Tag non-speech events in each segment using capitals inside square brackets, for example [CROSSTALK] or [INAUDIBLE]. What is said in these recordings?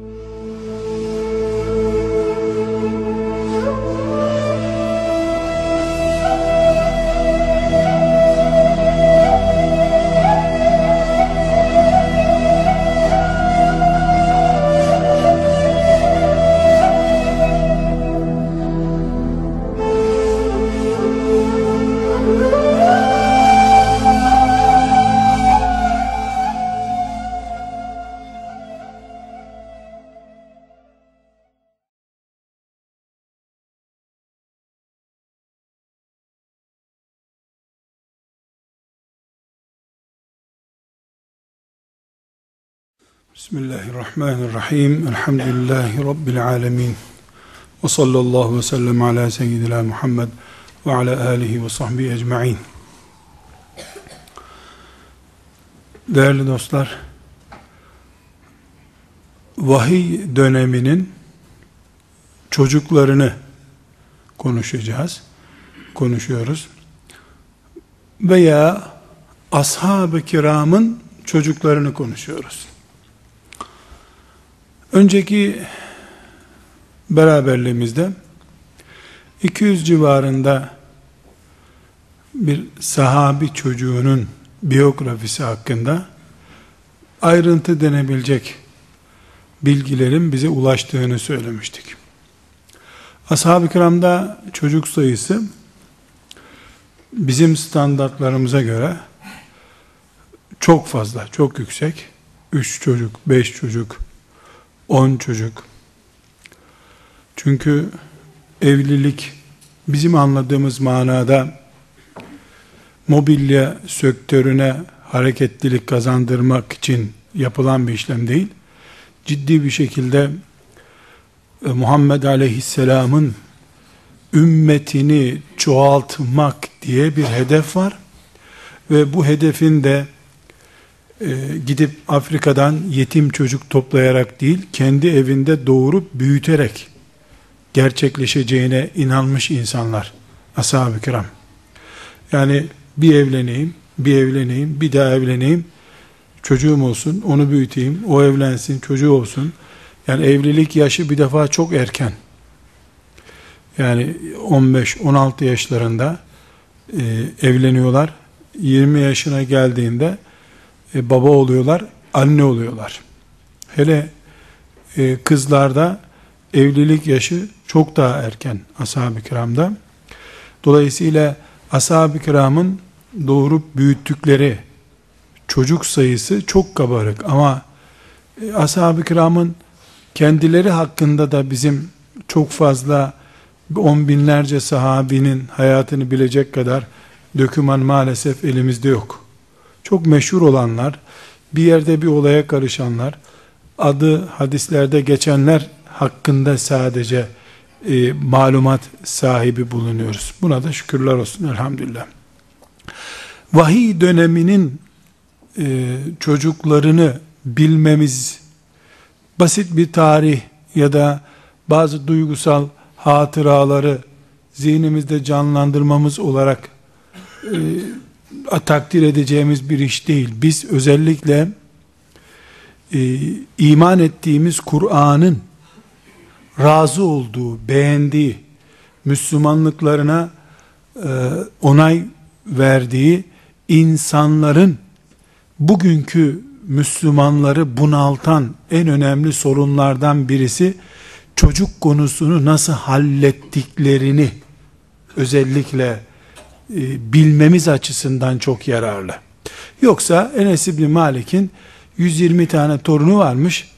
you Bismillahirrahmanirrahim. Elhamdülillahi Rabbil alemin. Ve sallallahu ve sellem ala seyyidina Muhammed ve ala alihi ve sahbihi ecma'in. Değerli dostlar, vahiy döneminin çocuklarını konuşacağız, konuşuyoruz. Veya ashab-ı kiramın çocuklarını konuşuyoruz. Önceki beraberliğimizde 200 civarında bir sahabi çocuğunun biyografisi hakkında ayrıntı denebilecek bilgilerin bize ulaştığını söylemiştik. Ashab-ı kiramda çocuk sayısı bizim standartlarımıza göre çok fazla, çok yüksek. 3 çocuk, 5 çocuk, on çocuk. Çünkü evlilik bizim anladığımız manada mobilya sektörüne hareketlilik kazandırmak için yapılan bir işlem değil. Ciddi bir şekilde e, Muhammed Aleyhisselam'ın ümmetini çoğaltmak diye bir hedef var. Ve bu hedefin de gidip Afrika'dan yetim çocuk toplayarak değil, kendi evinde doğurup büyüterek gerçekleşeceğine inanmış insanlar. Ashab-ı kiram. Yani bir evleneyim, bir evleneyim, bir daha evleneyim, çocuğum olsun, onu büyüteyim, o evlensin, çocuğu olsun. Yani evlilik yaşı bir defa çok erken. Yani 15-16 yaşlarında e, evleniyorlar. 20 yaşına geldiğinde e, baba oluyorlar, anne oluyorlar. Hele e, kızlarda evlilik yaşı çok daha erken ashab-ı kiramda. Dolayısıyla ashab-ı kiramın doğurup büyüttükleri çocuk sayısı çok kabarık ama e, ashab-ı kiramın kendileri hakkında da bizim çok fazla on binlerce sahabinin hayatını bilecek kadar döküman maalesef elimizde yok çok meşhur olanlar, bir yerde bir olaya karışanlar, adı hadislerde geçenler hakkında sadece e, malumat sahibi bulunuyoruz. Buna da şükürler olsun elhamdülillah. Vahiy döneminin e, çocuklarını bilmemiz basit bir tarih ya da bazı duygusal hatıraları zihnimizde canlandırmamız olarak e, takdir edeceğimiz bir iş değil. Biz özellikle e, iman ettiğimiz Kur'an'ın razı olduğu, beğendiği, Müslümanlıklarına e, onay verdiği insanların bugünkü Müslümanları bunaltan en önemli sorunlardan birisi çocuk konusunu nasıl hallettiklerini özellikle e, bilmemiz açısından çok yararlı. Yoksa Enes İbni Malik'in 120 tane torunu varmış.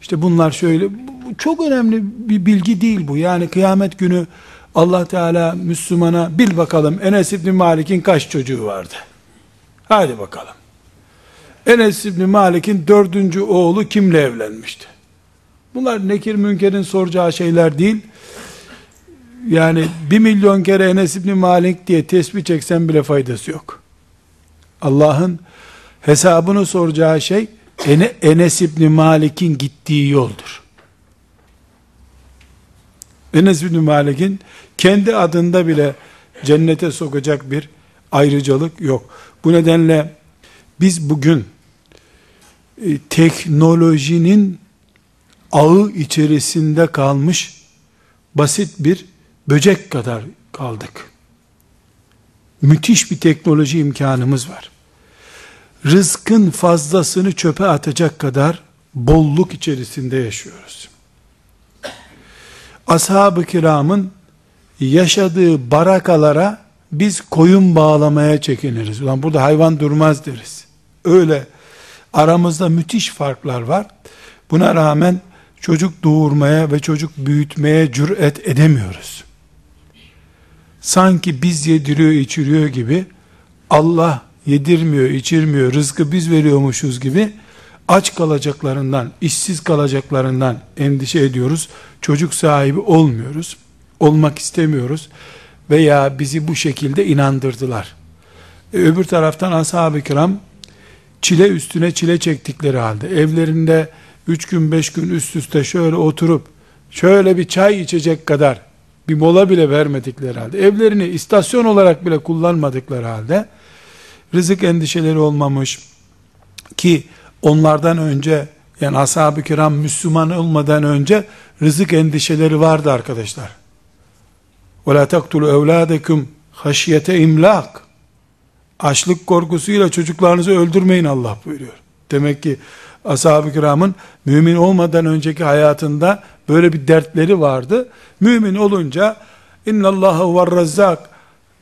İşte bunlar şöyle çok önemli bir bilgi değil bu. Yani kıyamet günü Allah Teala Müslümana bil bakalım Enes İbni Malik'in kaç çocuğu vardı? Hadi bakalım. Enes İbni Malik'in dördüncü oğlu kimle evlenmişti? Bunlar nekir münkerin soracağı şeyler değil yani bir milyon kere Enes İbni Malik diye tesbih çeksen bile faydası yok. Allah'ın hesabını soracağı şey Enes İbni Malik'in gittiği yoldur. Enes İbni Malik'in kendi adında bile cennete sokacak bir ayrıcalık yok. Bu nedenle biz bugün e, teknolojinin ağı içerisinde kalmış basit bir böcek kadar kaldık. Müthiş bir teknoloji imkanımız var. Rızkın fazlasını çöpe atacak kadar bolluk içerisinde yaşıyoruz. Ashab-ı kiramın yaşadığı barakalara biz koyun bağlamaya çekiniriz. Ulan burada hayvan durmaz deriz. Öyle aramızda müthiş farklar var. Buna rağmen çocuk doğurmaya ve çocuk büyütmeye cüret edemiyoruz. Sanki biz yediriyor içiriyor gibi Allah yedirmiyor içirmiyor rızkı biz veriyormuşuz gibi aç kalacaklarından işsiz kalacaklarından endişe ediyoruz. Çocuk sahibi olmuyoruz. Olmak istemiyoruz. Veya bizi bu şekilde inandırdılar. E, öbür taraftan ashab-ı kiram çile üstüne çile çektikleri halde evlerinde üç gün beş gün üst üste şöyle oturup şöyle bir çay içecek kadar bir mola bile vermedikleri halde evlerini istasyon olarak bile kullanmadıkları halde rızık endişeleri olmamış ki onlardan önce yani ashab-ı kiram Müslüman olmadan önce rızık endişeleri vardı arkadaşlar. وَلَا تَقْتُلُوا اَوْلَادَكُمْ haşiyete imlak. Açlık korkusuyla çocuklarınızı öldürmeyin Allah buyuruyor. Demek ki ashab-ı kiramın mümin olmadan önceki hayatında böyle bir dertleri vardı. Mümin olunca innallahu var razzak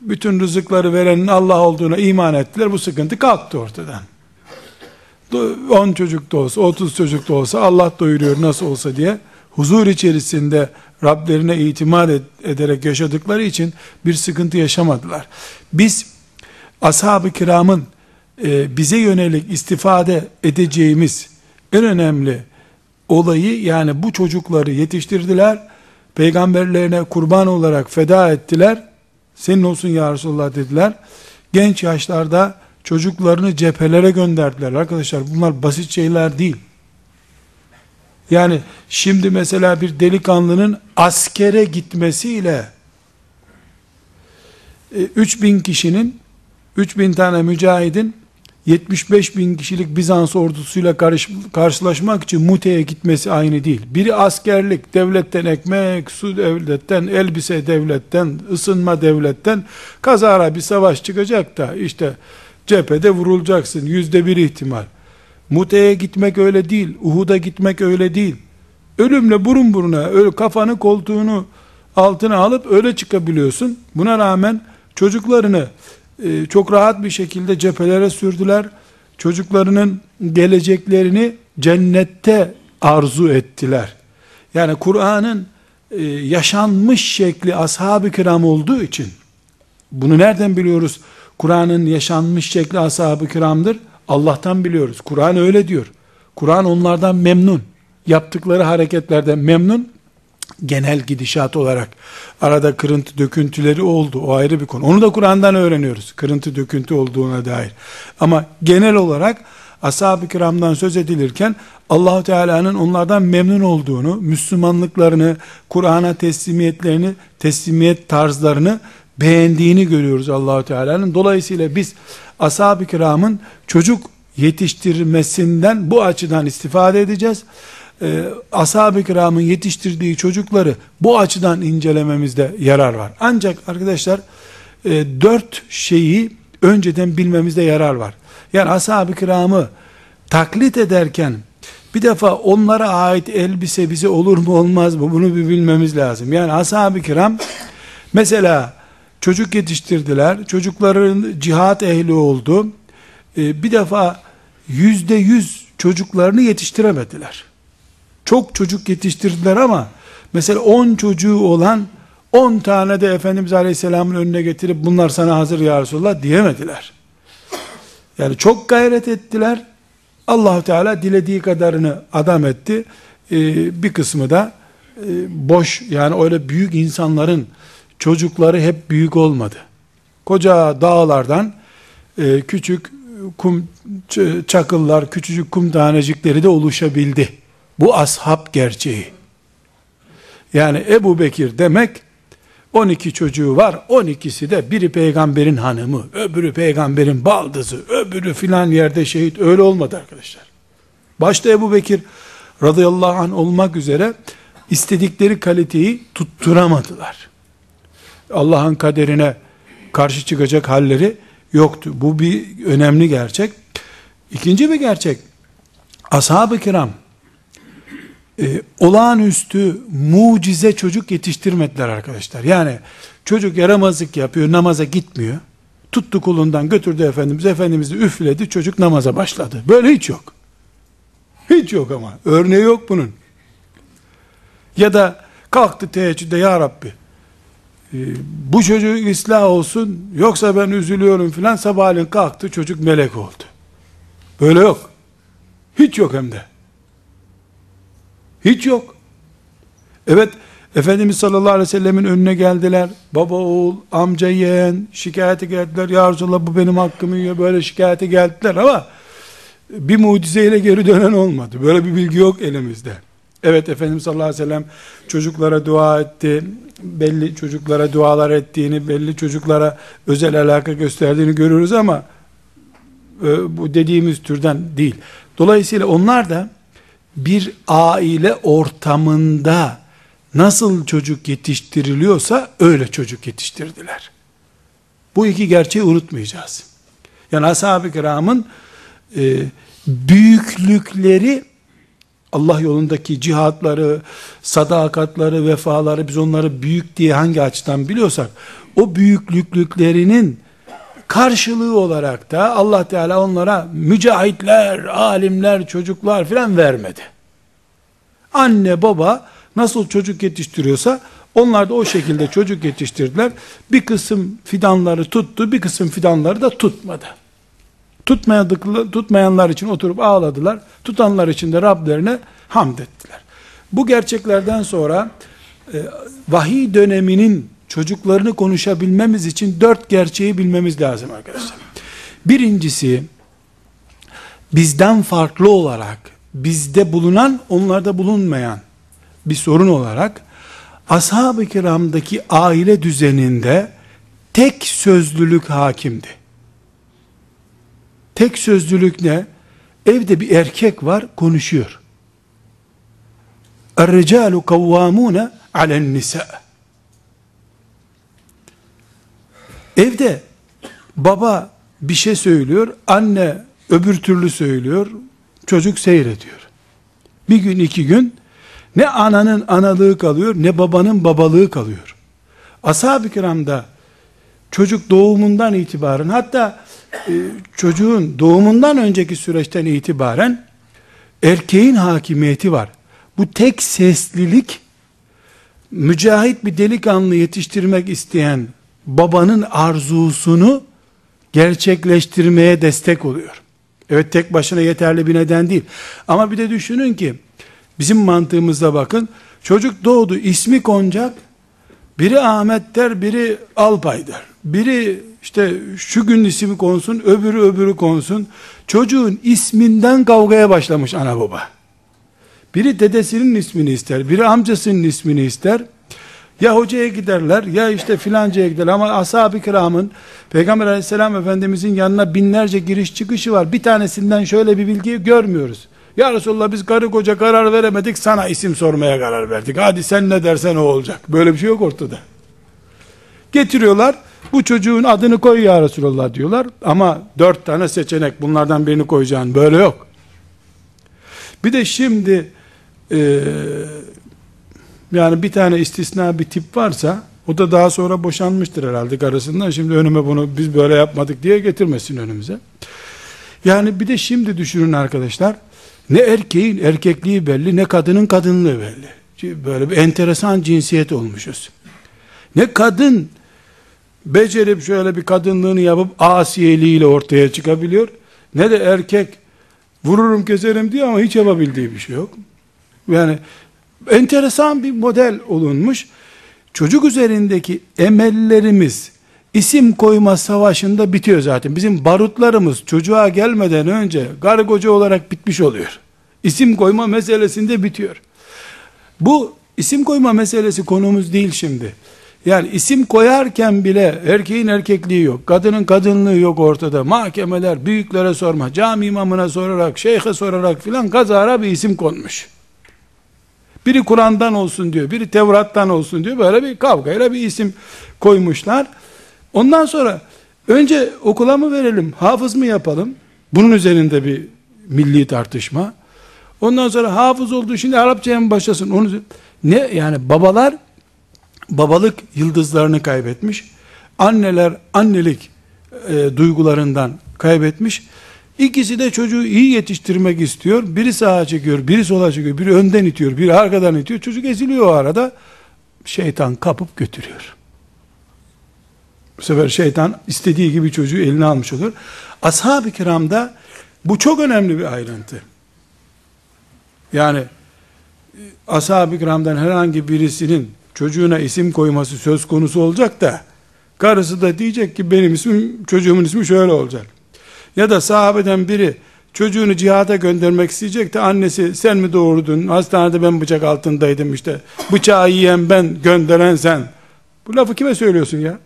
bütün rızıkları verenin Allah olduğuna iman ettiler. Bu sıkıntı kalktı ortadan. 10 çocuk da olsa, 30 çocuk da olsa Allah doyuruyor nasıl olsa diye huzur içerisinde Rablerine itimat ederek yaşadıkları için bir sıkıntı yaşamadılar. Biz ashab-ı kiramın e, bize yönelik istifade edeceğimiz en önemli olayı yani bu çocukları yetiştirdiler, peygamberlerine kurban olarak feda ettiler, senin olsun ya Resulullah dediler. Genç yaşlarda çocuklarını cephelere gönderdiler. Arkadaşlar bunlar basit şeyler değil. Yani şimdi mesela bir delikanlının askere gitmesiyle 3000 e, kişinin 3000 tane mücahidin 75 bin kişilik Bizans ordusuyla karış, karşılaşmak için Mute'ye gitmesi aynı değil. Biri askerlik, devletten ekmek, su devletten, elbise devletten, ısınma devletten, kazara bir savaş çıkacak da işte cephede vurulacaksın. Yüzde bir ihtimal. Mute'ye gitmek öyle değil. Uhud'a gitmek öyle değil. Ölümle burun buruna, öyle kafanı koltuğunu altına alıp öyle çıkabiliyorsun. Buna rağmen çocuklarını e, çok rahat bir şekilde cephelere sürdüler. Çocuklarının geleceklerini cennette arzu ettiler. Yani Kur'an'ın e, yaşanmış şekli ashab-ı kiram olduğu için bunu nereden biliyoruz? Kur'an'ın yaşanmış şekli ashab-ı kiramdır. Allah'tan biliyoruz. Kur'an öyle diyor. Kur'an onlardan memnun. Yaptıkları hareketlerden memnun genel gidişat olarak arada kırıntı döküntüleri oldu. O ayrı bir konu. Onu da Kur'an'dan öğreniyoruz. Kırıntı döküntü olduğuna dair. Ama genel olarak ashab-ı kiramdan söz edilirken Allahu Teala'nın onlardan memnun olduğunu, Müslümanlıklarını, Kur'an'a teslimiyetlerini, teslimiyet tarzlarını beğendiğini görüyoruz Allahu Teala'nın. Dolayısıyla biz ashab-ı kiramın çocuk yetiştirmesinden bu açıdan istifade edeceğiz e, ashab-ı kiramın yetiştirdiği çocukları bu açıdan incelememizde yarar var. Ancak arkadaşlar e, dört şeyi önceden bilmemizde yarar var. Yani ashab-ı kiramı taklit ederken bir defa onlara ait elbise bize olur mu olmaz mı bunu bir bilmemiz lazım. Yani ashab-ı kiram mesela çocuk yetiştirdiler. Çocukların cihat ehli oldu. Ee, bir defa yüzde yüz çocuklarını yetiştiremediler. Çok çocuk yetiştirdiler ama mesela 10 çocuğu olan 10 tane de Efendimiz Aleyhisselam'ın önüne getirip bunlar sana hazır ya Resulullah diyemediler. Yani çok gayret ettiler. Allahu Teala dilediği kadarını adam etti. Ee, bir kısmı da e, boş yani öyle büyük insanların çocukları hep büyük olmadı. Koca dağlardan e, küçük kum çakıllar, küçücük kum tanecikleri de oluşabildi. Bu ashab gerçeği. Yani Ebu Bekir demek 12 çocuğu var. 12'si de biri peygamberin hanımı, öbürü peygamberin baldızı, öbürü filan yerde şehit. Öyle olmadı arkadaşlar. Başta Ebu Bekir radıyallahu anh olmak üzere istedikleri kaliteyi tutturamadılar. Allah'ın kaderine karşı çıkacak halleri yoktu. Bu bir önemli gerçek. İkinci bir gerçek. Ashab-ı kiram e, olağanüstü mucize çocuk yetiştirmediler arkadaşlar. Yani çocuk yaramazlık yapıyor, namaza gitmiyor. Tuttu kulundan götürdü Efendimiz, Efendimiz üfledi, çocuk namaza başladı. Böyle hiç yok. Hiç yok ama. Örneği yok bunun. Ya da kalktı teheccüde ya Rabbi e, bu çocuk ıslah olsun yoksa ben üzülüyorum filan sabahleyin kalktı çocuk melek oldu. Böyle yok. Hiç yok hem de. Hiç yok. Evet, Efendimiz sallallahu aleyhi ve sellemin önüne geldiler. Baba, oğul, amca, yeğen şikayete geldiler. Ya Resulallah bu benim hakkımı yiyor. Böyle şikayete geldiler ama bir mucizeyle geri dönen olmadı. Böyle bir bilgi yok elimizde. Evet Efendimiz sallallahu aleyhi ve sellem çocuklara dua etti. Belli çocuklara dualar ettiğini, belli çocuklara özel alaka gösterdiğini görürüz ama e, bu dediğimiz türden değil. Dolayısıyla onlar da bir aile ortamında nasıl çocuk yetiştiriliyorsa öyle çocuk yetiştirdiler. Bu iki gerçeği unutmayacağız. Yani ashab-ı kiramın e, büyüklükleri Allah yolundaki cihatları, sadakatları, vefaları biz onları büyük diye hangi açıdan biliyorsak o büyüklüklerinin karşılığı olarak da Allah Teala onlara mücahitler, alimler, çocuklar filan vermedi. Anne baba nasıl çocuk yetiştiriyorsa onlar da o şekilde çocuk yetiştirdiler. Bir kısım fidanları tuttu, bir kısım fidanları da tutmadı. Tutmayanlar, için oturup ağladılar. Tutanlar için de Rablerine hamd ettiler. Bu gerçeklerden sonra e, vahiy döneminin çocuklarını konuşabilmemiz için dört gerçeği bilmemiz lazım arkadaşlar. Birincisi, bizden farklı olarak, bizde bulunan, onlarda bulunmayan bir sorun olarak, ashab-ı kiramdaki aile düzeninde tek sözlülük hakimdi. Tek sözlülük ne? Evde bir erkek var, konuşuyor. Er-ricalu kavvamune alen nisa' Evde baba bir şey söylüyor, anne öbür türlü söylüyor, çocuk seyrediyor. Bir gün iki gün ne ananın analığı kalıyor ne babanın babalığı kalıyor. Ashab-ı kiramda çocuk doğumundan itibaren hatta e, çocuğun doğumundan önceki süreçten itibaren erkeğin hakimiyeti var. Bu tek seslilik mücahit bir delikanlı yetiştirmek isteyen babanın arzusunu gerçekleştirmeye destek oluyor. Evet tek başına yeterli bir neden değil. Ama bir de düşünün ki bizim mantığımızda bakın çocuk doğdu ismi konacak biri Ahmet der biri Alpay der. Biri işte şu gün ismi konsun öbürü öbürü konsun. Çocuğun isminden kavgaya başlamış ana baba. Biri dedesinin ismini ister, biri amcasının ismini ister. Ya hocaya giderler ya işte filancaya giderler ama ashab-ı kiramın Peygamber aleyhisselam efendimizin yanına binlerce giriş çıkışı var. Bir tanesinden şöyle bir bilgi görmüyoruz. Ya Resulallah biz karı koca karar veremedik sana isim sormaya karar verdik. Hadi sen ne dersen o olacak. Böyle bir şey yok ortada. Getiriyorlar bu çocuğun adını koy ya Resulallah diyorlar. Ama dört tane seçenek bunlardan birini koyacaksın. Böyle yok. Bir de şimdi e, yani bir tane istisna bir tip varsa o da daha sonra boşanmıştır herhalde karısından. Şimdi önüme bunu biz böyle yapmadık diye getirmesin önümüze. Yani bir de şimdi düşünün arkadaşlar. Ne erkeğin erkekliği belli ne kadının kadınlığı belli. Böyle bir enteresan cinsiyet olmuşuz. Ne kadın becerip şöyle bir kadınlığını yapıp asiyeliğiyle ortaya çıkabiliyor. Ne de erkek vururum keserim diyor ama hiç yapabildiği bir şey yok. Yani enteresan bir model olunmuş. Çocuk üzerindeki emellerimiz isim koyma savaşında bitiyor zaten. Bizim barutlarımız çocuğa gelmeden önce kargocu olarak bitmiş oluyor. İsim koyma meselesinde bitiyor. Bu isim koyma meselesi konumuz değil şimdi. Yani isim koyarken bile erkeğin erkekliği yok, kadının kadınlığı yok ortada. Mahkemeler büyüklere sorma, cami imamına sorarak, şeyhe sorarak filan kazara bir isim konmuş. Biri Kur'an'dan olsun diyor, biri Tevrat'tan olsun diyor. Böyle bir kavgayla bir isim koymuşlar. Ondan sonra önce okula mı verelim, hafız mı yapalım? Bunun üzerinde bir milli tartışma. Ondan sonra hafız oldu şimdi Arapçaya mı başlasın? Onu ne yani babalar babalık yıldızlarını kaybetmiş. Anneler annelik e, duygularından kaybetmiş. İkisi de çocuğu iyi yetiştirmek istiyor. Biri sağa çekiyor, biri sola çekiyor, biri önden itiyor, biri arkadan itiyor. Çocuk eziliyor o arada. Şeytan kapıp götürüyor. Bu sefer şeytan istediği gibi çocuğu eline almış olur. Ashab-ı kiramda bu çok önemli bir ayrıntı. Yani ashab-ı kiramdan herhangi birisinin çocuğuna isim koyması söz konusu olacak da karısı da diyecek ki benim ismim çocuğumun ismi şöyle olacak. Ya da sahabeden biri çocuğunu cihada göndermek isteyecek de annesi sen mi doğurdun hastanede ben bıçak altındaydım işte bıçağı yiyen ben gönderen sen. Bu lafı kime söylüyorsun ya?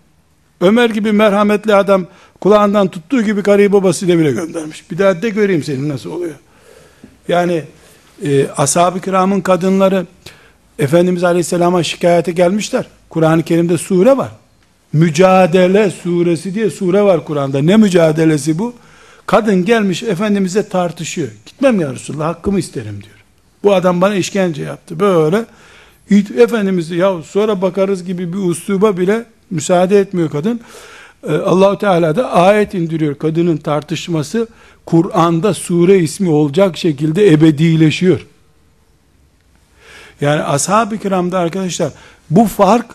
Ömer gibi merhametli adam kulağından tuttuğu gibi karıyı babasıyla bile göndermiş. Bir daha de göreyim senin nasıl oluyor. Yani e, ashab-ı kiramın kadınları Efendimiz Aleyhisselam'a şikayete gelmişler. Kur'an-ı Kerim'de sure var. Mücadele suresi diye sure var Kur'an'da. Ne mücadelesi bu? Kadın gelmiş Efendimiz'e tartışıyor. Gitmem ya Resulallah hakkımı isterim diyor. Bu adam bana işkence yaptı. Böyle Efendimiz ya sonra bakarız gibi bir usluba bile müsaade etmiyor kadın. Ee, Allahu Teala da ayet indiriyor. Kadının tartışması Kur'an'da sure ismi olacak şekilde ebedileşiyor. Yani ashab-ı kiramda arkadaşlar bu fark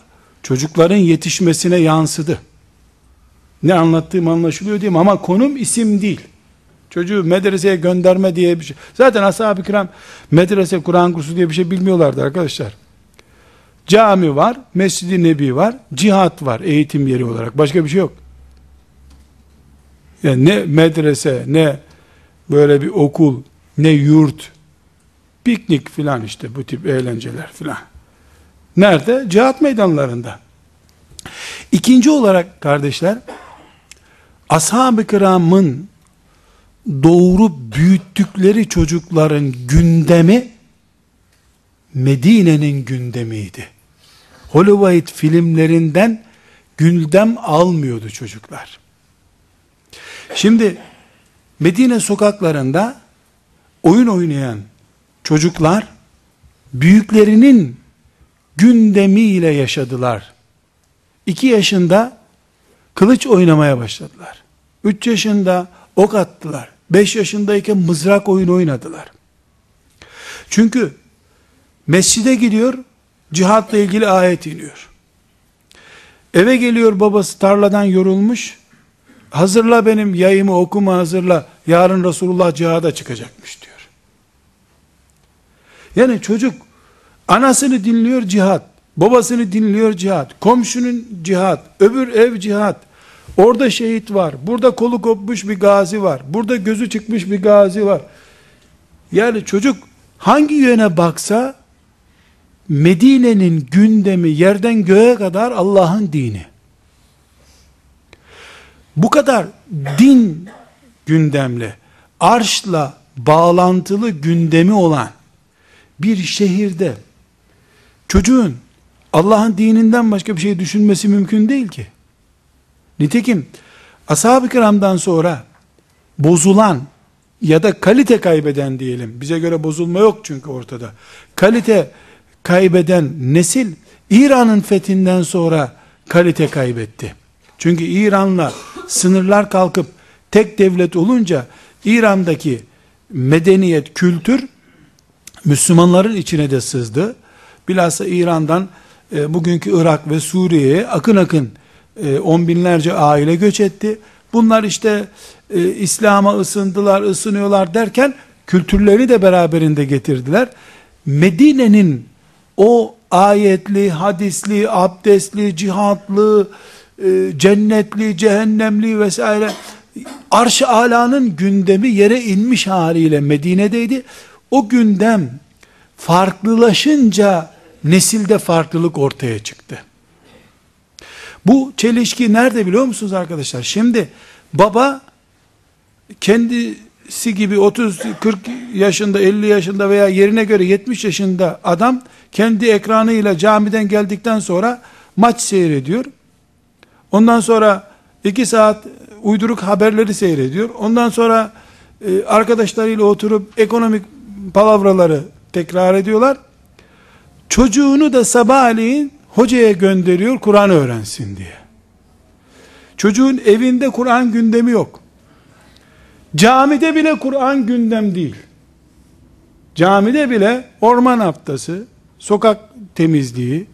çocukların yetişmesine yansıdı. Ne anlattığım anlaşılıyor diyeyim ama konum isim değil. Çocuğu medreseye gönderme diye bir şey. Zaten ashab-ı kiram medrese, Kur'an kursu diye bir şey bilmiyorlardı arkadaşlar. Cami var, Mescid-i Nebi var, cihat var eğitim yeri olarak. Başka bir şey yok. Yani ne medrese, ne böyle bir okul, ne yurt, piknik filan işte bu tip eğlenceler filan. Nerede? Cihat meydanlarında. İkinci olarak kardeşler, ashab-ı kiramın doğru büyüttükleri çocukların gündemi Medine'nin gündemiydi. Hollywood filmlerinden gündem almıyordu çocuklar. Şimdi Medine sokaklarında oyun oynayan çocuklar büyüklerinin gündemiyle yaşadılar. İki yaşında kılıç oynamaya başladılar. Üç yaşında ok attılar. Beş yaşındayken mızrak oyunu oynadılar. Çünkü mescide gidiyor, cihatla ilgili ayet iniyor. Eve geliyor babası tarladan yorulmuş, hazırla benim yayımı okuma hazırla, yarın Resulullah cihada çıkacakmış diyor. Yani çocuk anasını dinliyor cihat, babasını dinliyor cihat, komşunun cihat, öbür ev cihat, orada şehit var, burada kolu kopmuş bir gazi var, burada gözü çıkmış bir gazi var. Yani çocuk hangi yöne baksa Medine'nin gündemi yerden göğe kadar Allah'ın dini. Bu kadar din gündemli, arşla bağlantılı gündemi olan bir şehirde çocuğun Allah'ın dininden başka bir şey düşünmesi mümkün değil ki. Nitekim ashab-ı kiramdan sonra bozulan ya da kalite kaybeden diyelim. Bize göre bozulma yok çünkü ortada. Kalite kaybeden nesil İran'ın fethinden sonra kalite kaybetti. Çünkü İran'la sınırlar kalkıp tek devlet olunca İran'daki medeniyet, kültür Müslümanların içine de sızdı. Bilhassa İran'dan e, bugünkü Irak ve Suriye'ye akın akın e, on binlerce aile göç etti. Bunlar işte e, İslam'a ısındılar, ısınıyorlar derken kültürleri de beraberinde getirdiler. Medine'nin o ayetli, hadisli, abdestli, cihatlı, e, cennetli, cehennemli vesaire arş-ı alanın gündemi yere inmiş haliyle Medine'deydi. O gündem farklılaşınca nesilde farklılık ortaya çıktı. Bu çelişki nerede biliyor musunuz arkadaşlar? Şimdi baba kendisi gibi 30 40 yaşında 50 yaşında veya yerine göre 70 yaşında adam kendi ekranıyla camiden geldikten sonra maç seyrediyor. Ondan sonra iki saat uyduruk haberleri seyrediyor. Ondan sonra e, arkadaşlarıyla oturup ekonomik palavraları tekrar ediyorlar. Çocuğunu da sabahleyin hocaya gönderiyor Kur'an öğrensin diye. Çocuğun evinde Kur'an gündemi yok. Camide bile Kur'an gündem değil. Camide bile orman haftası, sokak temizliği,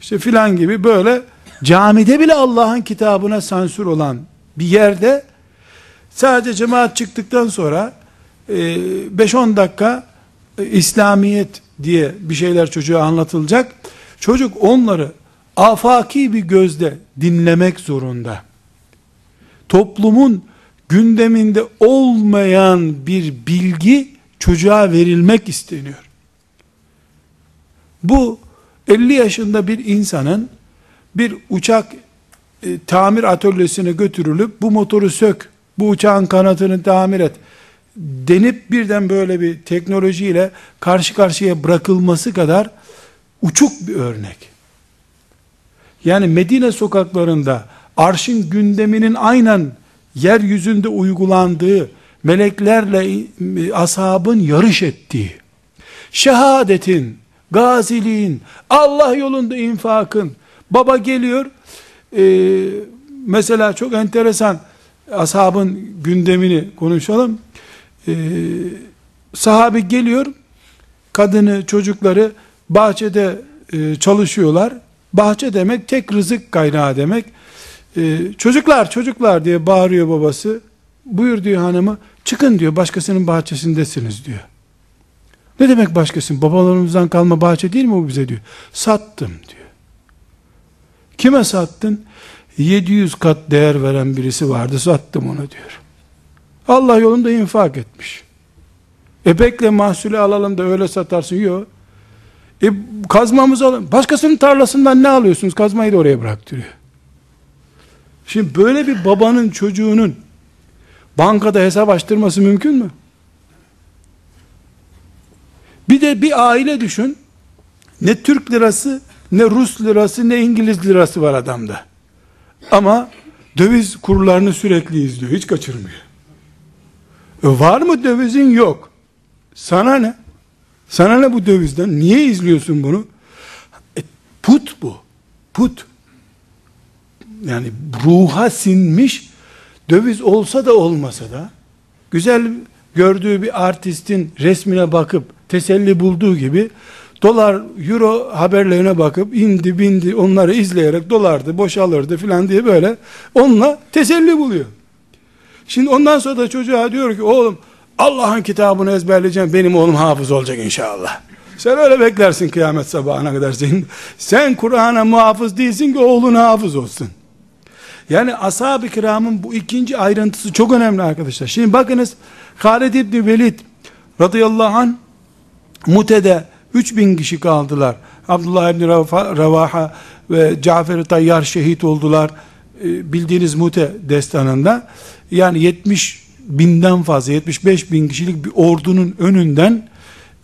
işte filan gibi böyle camide bile Allah'ın kitabına sansür olan bir yerde sadece cemaat çıktıktan sonra 5-10 dakika e, İslamiyet diye bir şeyler çocuğa anlatılacak. Çocuk onları afaki bir gözle dinlemek zorunda. Toplumun gündeminde olmayan bir bilgi çocuğa verilmek isteniyor. Bu 50 yaşında bir insanın bir uçak e, tamir atölyesine götürülüp bu motoru sök, bu uçağın kanatını tamir et denip birden böyle bir teknolojiyle karşı karşıya bırakılması kadar uçuk bir örnek. Yani Medine sokaklarında arşın gündeminin aynen yeryüzünde uygulandığı, meleklerle ashabın yarış ettiği, şehadetin, gaziliğin, Allah yolunda infakın, baba geliyor, e, mesela çok enteresan, ashabın gündemini konuşalım, e, sahabi geliyor, kadını, çocukları bahçede e, çalışıyorlar, bahçe demek tek rızık kaynağı demek, e, çocuklar çocuklar diye bağırıyor babası, buyur diyor hanımı, çıkın diyor, başkasının bahçesindesiniz diyor. Ne demek başkasının? Babalarımızdan kalma bahçe değil mi bu bize diyor. Sattım diyor. Kime sattın? 700 kat değer veren birisi vardı sattım onu diyor. Allah yolunda infak etmiş. E bekle mahsulü alalım da öyle satarsın. Yok. E kazmamızı alın. Başkasının tarlasından ne alıyorsunuz? Kazmayı da oraya bıraktırıyor. Şimdi böyle bir babanın çocuğunun bankada hesap açtırması mümkün mü? Bir de bir aile düşün. Ne Türk lirası, ne Rus lirası, ne İngiliz lirası var adamda. Ama döviz kurlarını sürekli izliyor. Hiç kaçırmıyor. E var mı dövizin? Yok. Sana ne? Sana ne bu dövizden? Niye izliyorsun bunu? E, put bu. Put. Yani ruha sinmiş döviz olsa da olmasa da güzel gördüğü bir artistin resmine bakıp teselli bulduğu gibi dolar euro haberlerine bakıp indi bindi onları izleyerek dolardı boşalırdı filan diye böyle onunla teselli buluyor. Şimdi ondan sonra da çocuğa diyor ki oğlum Allah'ın kitabını ezberleyeceğim benim oğlum hafız olacak inşallah. Sen öyle beklersin kıyamet sabahına kadar senin. Sen Kur'an'a muhafız değilsin ki oğlun hafız olsun. Yani ashab-ı kiramın bu ikinci ayrıntısı çok önemli arkadaşlar. Şimdi bakınız Halid İbni Velid radıyallahu anh Mute'de 3000 kişi kaldılar. Abdullah İbni Ravaha ve Cafer-i Tayyar şehit oldular. Ee, bildiğiniz Mute destanında. Yani 70 binden fazla 75 bin kişilik bir ordunun önünden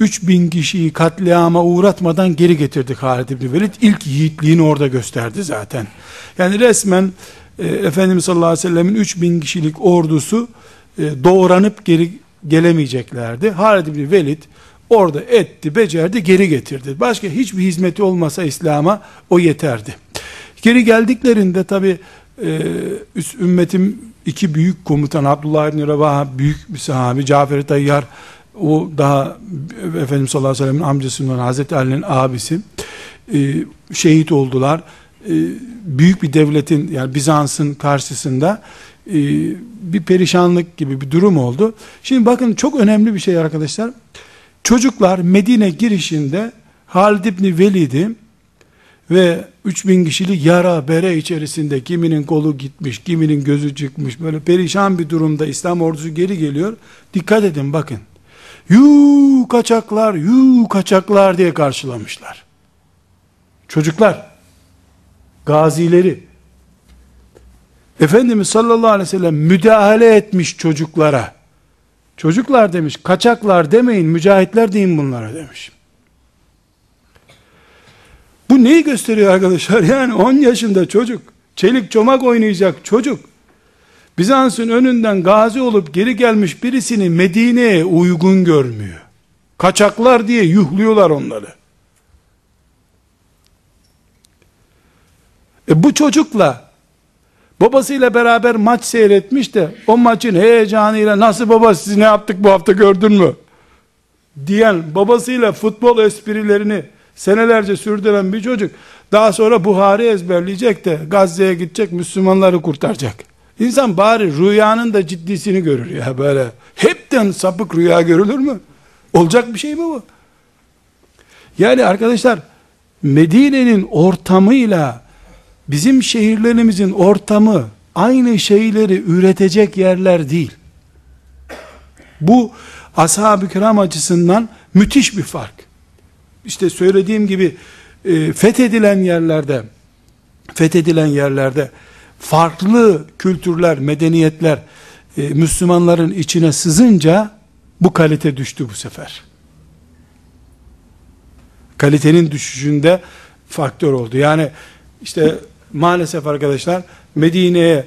3 bin kişiyi katliama uğratmadan geri getirdik Halid İbni Velid. İlk yiğitliğini orada gösterdi zaten. Yani resmen e, Efendimiz sallallahu aleyhi ve sellemin 3 bin kişilik ordusu e, doğranıp geri gelemeyeceklerdi. Halid İbni Velid orada etti, becerdi, geri getirdi. Başka hiçbir hizmeti olmasa İslam'a o yeterdi. Geri geldiklerinde tabi e, ümmetim iki büyük komutan Abdullah İbni Revaha büyük bir sahabi Cafer-i Tayyar o daha Efendimiz sallallahu aleyhi ve sellem'in amcasından Hazreti Ali'nin abisi e, şehit oldular. E, büyük bir devletin yani Bizans'ın karşısında bir perişanlık gibi bir durum oldu. Şimdi bakın çok önemli bir şey arkadaşlar. Çocuklar Medine girişinde Halid İbni Velid'i ve 3000 kişilik yara bere içerisinde kiminin kolu gitmiş, kiminin gözü çıkmış böyle perişan bir durumda İslam ordusu geri geliyor. Dikkat edin bakın. Yuu kaçaklar, yuu kaçaklar diye karşılamışlar. Çocuklar, gazileri, Efendimiz sallallahu aleyhi ve sellem müdahale etmiş çocuklara. Çocuklar demiş, kaçaklar demeyin, mücahitler deyin bunlara demiş. Bu neyi gösteriyor arkadaşlar? [LAUGHS] Yani 10 yaşında çocuk, çelik çomak oynayacak çocuk, Bizans'ın önünden gazi olup geri gelmiş birisini Medine'ye uygun görmüyor. Kaçaklar diye yuhluyorlar onları. E bu çocukla babasıyla beraber maç seyretmiş de o maçın heyecanıyla nasıl baba siz ne yaptık bu hafta gördün mü? diyen babasıyla futbol esprilerini senelerce sürdüren bir çocuk daha sonra Buhari ezberleyecek de Gazze'ye gidecek Müslümanları kurtaracak. İnsan bari rüyanın da ciddisini görür ya böyle. Hepten sapık rüya görülür mü? Olacak bir şey mi bu? Yani arkadaşlar Medine'nin ortamıyla bizim şehirlerimizin ortamı aynı şeyleri üretecek yerler değil. Bu ashab-ı kiram açısından müthiş bir fark. İşte söylediğim gibi e, fethedilen yerlerde fethedilen yerlerde farklı kültürler, medeniyetler e, Müslümanların içine sızınca bu kalite düştü bu sefer. Kalitenin düşüşünde faktör oldu. Yani işte maalesef arkadaşlar Medine'ye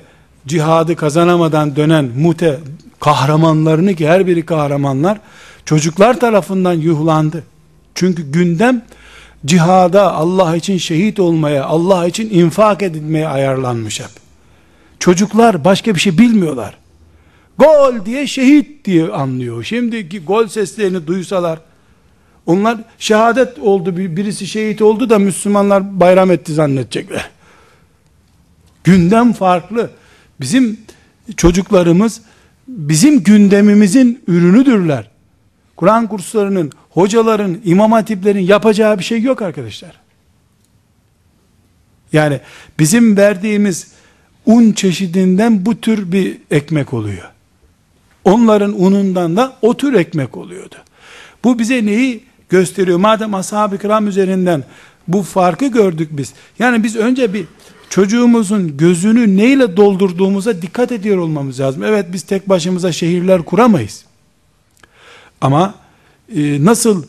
cihadı kazanamadan dönen mute kahramanlarını ki her biri kahramanlar çocuklar tarafından yuhlandı. Çünkü gündem cihada Allah için şehit olmaya, Allah için infak edilmeye ayarlanmış hep. Çocuklar başka bir şey bilmiyorlar. Gol diye şehit diye anlıyor. Şimdiki gol seslerini duysalar, onlar şehadet oldu, birisi şehit oldu da Müslümanlar bayram etti zannedecekler. Gündem farklı. Bizim çocuklarımız bizim gündemimizin ürünüdürler. Kur'an kurslarının, hocaların, imam hatiplerin yapacağı bir şey yok arkadaşlar. Yani bizim verdiğimiz un çeşidinden bu tür bir ekmek oluyor. Onların unundan da o tür ekmek oluyordu. Bu bize neyi gösteriyor? Madem ashab-ı kiram üzerinden bu farkı gördük biz. Yani biz önce bir çocuğumuzun gözünü neyle doldurduğumuza dikkat ediyor olmamız lazım. Evet biz tek başımıza şehirler kuramayız. Ama e, nasıl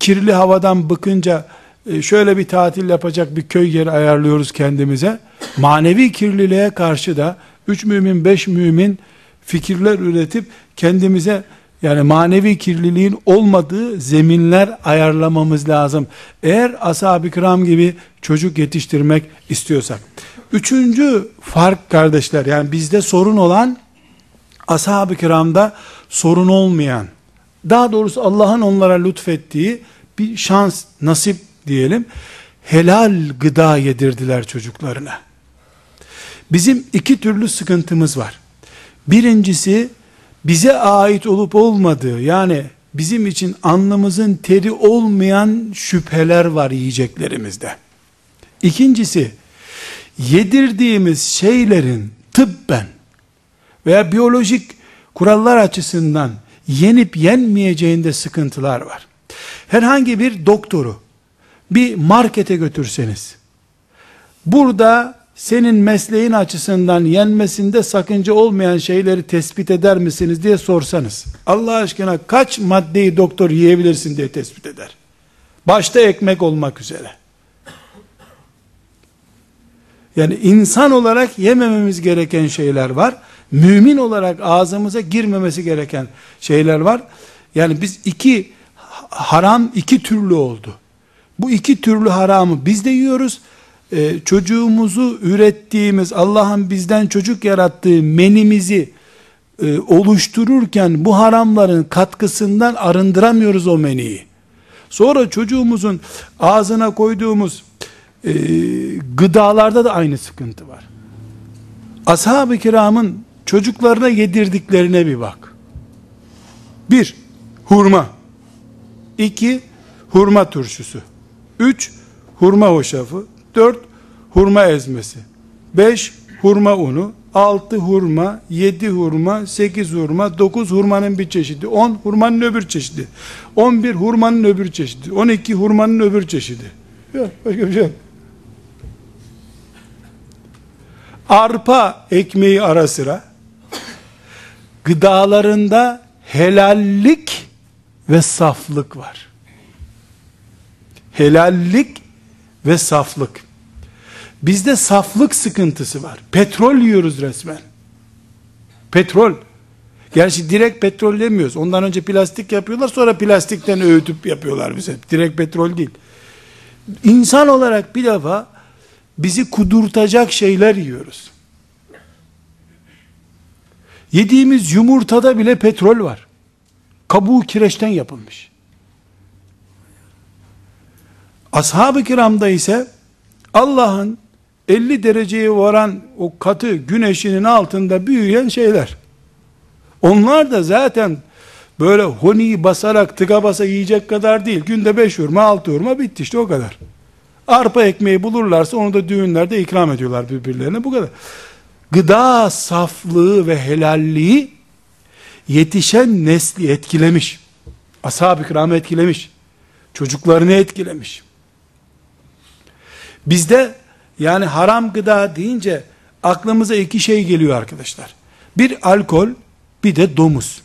kirli havadan bıkınca e, şöyle bir tatil yapacak bir köy yeri ayarlıyoruz kendimize. Manevi kirliliğe karşı da üç mümin beş mümin fikirler üretip kendimize yani manevi kirliliğin olmadığı zeminler ayarlamamız lazım. Eğer ashab-ı kiram gibi çocuk yetiştirmek istiyorsak. Üçüncü fark kardeşler yani bizde sorun olan ashab-ı kiramda sorun olmayan daha doğrusu Allah'ın onlara lütfettiği bir şans, nasip diyelim. Helal gıda yedirdiler çocuklarına. Bizim iki türlü sıkıntımız var. Birincisi bize ait olup olmadığı yani bizim için anlamızın teri olmayan şüpheler var yiyeceklerimizde. İkincisi yedirdiğimiz şeylerin tıbben veya biyolojik kurallar açısından yenip yenmeyeceğinde sıkıntılar var. Herhangi bir doktoru bir markete götürseniz burada senin mesleğin açısından yenmesinde sakınca olmayan şeyleri tespit eder misiniz diye sorsanız Allah aşkına kaç maddeyi doktor yiyebilirsin diye tespit eder. Başta ekmek olmak üzere. Yani insan olarak yemememiz gereken şeyler var. Mümin olarak ağzımıza girmemesi gereken şeyler var. Yani biz iki haram iki türlü oldu. Bu iki türlü haramı biz de yiyoruz. Ee, çocuğumuzu ürettiğimiz Allah'ın bizden çocuk yarattığı menimizi e, oluştururken bu haramların katkısından arındıramıyoruz o meniyi. Sonra çocuğumuzun ağzına koyduğumuz e, gıdalarda da aynı sıkıntı var. Ashab-ı kiramın çocuklarına yedirdiklerine bir bak. Bir, hurma. İki, hurma turşusu. Üç, hurma hoşafı. Dört, hurma ezmesi. Beş, hurma unu. Altı hurma, yedi hurma, sekiz hurma, dokuz hurmanın bir çeşidi, on hurmanın öbür çeşidi, on bir hurmanın öbür çeşidi, on iki hurmanın öbür çeşidi. Yok, başka bir şey yok. Arpa ekmeği ara sıra, gıdalarında helallik ve saflık var. Helallik ve saflık. Bizde saflık sıkıntısı var. Petrol yiyoruz resmen. Petrol. Gerçi direkt petrol demiyoruz. Ondan önce plastik yapıyorlar sonra plastikten öğütüp yapıyorlar bize. Direkt petrol değil. İnsan olarak bir defa bizi kudurtacak şeyler yiyoruz. Yediğimiz yumurtada bile petrol var. Kabuğu kireçten yapılmış. Ashab-ı kiramda ise Allah'ın 50 dereceye varan o katı güneşinin altında büyüyen şeyler. Onlar da zaten böyle honiyi basarak tıka basa yiyecek kadar değil. Günde 5 hurma 6 hurma bitti işte o kadar. Arpa ekmeği bulurlarsa onu da düğünlerde ikram ediyorlar birbirlerine bu kadar. Gıda saflığı ve helalliği yetişen nesli etkilemiş. Ashab-ı kiramı etkilemiş. Çocuklarını etkilemiş. Bizde yani haram gıda deyince aklımıza iki şey geliyor arkadaşlar. Bir alkol, bir de domuz.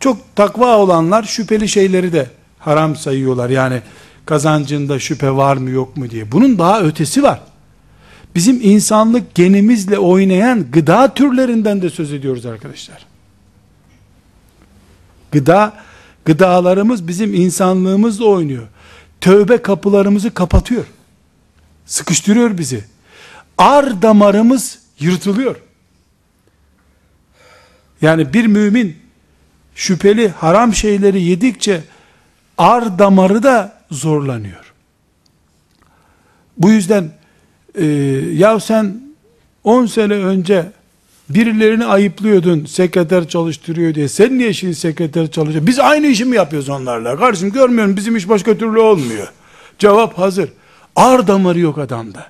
Çok takva olanlar şüpheli şeyleri de haram sayıyorlar. Yani kazancında şüphe var mı yok mu diye. Bunun daha ötesi var. Bizim insanlık genimizle oynayan gıda türlerinden de söz ediyoruz arkadaşlar. Gıda, gıdalarımız bizim insanlığımızla oynuyor. Tövbe kapılarımızı kapatıyor. Sıkıştırıyor bizi. Ar damarımız yırtılıyor. Yani bir mümin şüpheli haram şeyleri yedikçe ar damarı da zorlanıyor. Bu yüzden e, ya sen 10 sene önce birilerini ayıplıyordun sekreter çalıştırıyor diye. Sen niye şimdi sekreter çalışıyor biz aynı işi mi yapıyoruz onlarla? Kardeşim görmüyorum bizim iş başka türlü olmuyor. Cevap hazır. Ar damarı yok adamda.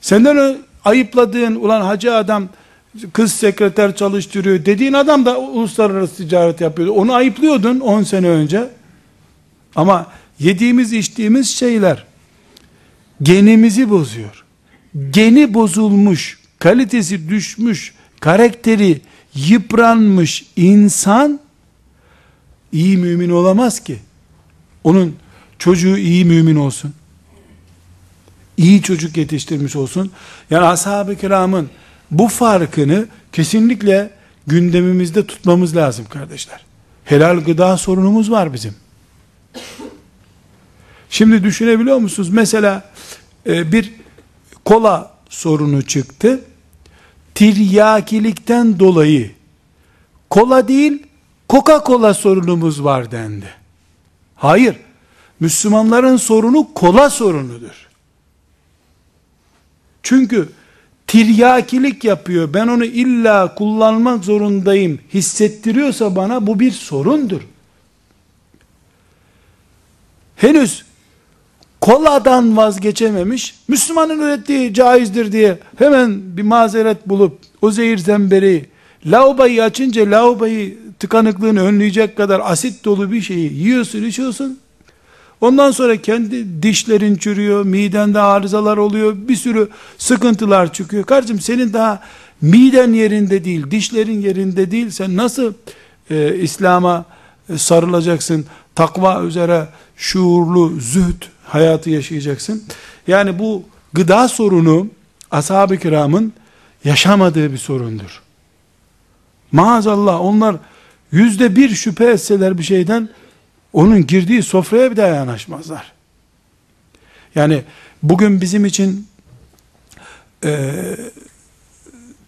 Senden ayıpladığın ulan hacı adam kız sekreter çalıştırıyor dediğin adam da uluslararası ticaret yapıyordu. Onu ayıplıyordun 10 sene önce. Ama yediğimiz içtiğimiz şeyler genimizi bozuyor. Geni bozulmuş, kalitesi düşmüş, karakteri yıpranmış insan iyi mümin olamaz ki. Onun çocuğu iyi mümin olsun. İyi çocuk yetiştirmiş olsun. Yani ashab-ı kiramın bu farkını kesinlikle gündemimizde tutmamız lazım kardeşler. Helal gıda sorunumuz var bizim. Şimdi düşünebiliyor musunuz? Mesela e, bir kola sorunu çıktı. Tiryakilikten dolayı kola değil Coca-Cola sorunumuz var dendi. Hayır. Müslümanların sorunu kola sorunudur. Çünkü tiryakilik yapıyor. Ben onu illa kullanmak zorundayım hissettiriyorsa bana bu bir sorundur. Henüz koladan vazgeçememiş, Müslümanın ürettiği caizdir diye hemen bir mazeret bulup o zehir zemberi laubayı açınca laubayı tıkanıklığını önleyecek kadar asit dolu bir şeyi yiyorsun içiyorsun. Ondan sonra kendi dişlerin çürüyor, midende arızalar oluyor, bir sürü sıkıntılar çıkıyor. Kardeşim senin daha miden yerinde değil, dişlerin yerinde değil. Sen nasıl e, İslam'a sarılacaksın? Takva üzere şuurlu, zühd hayatı yaşayacaksın. Yani bu gıda sorunu ashab-ı kiramın yaşamadığı bir sorundur. Maazallah onlar yüzde bir şüphe etseler bir şeyden onun girdiği sofraya bir daha yanaşmazlar. Yani bugün bizim için e,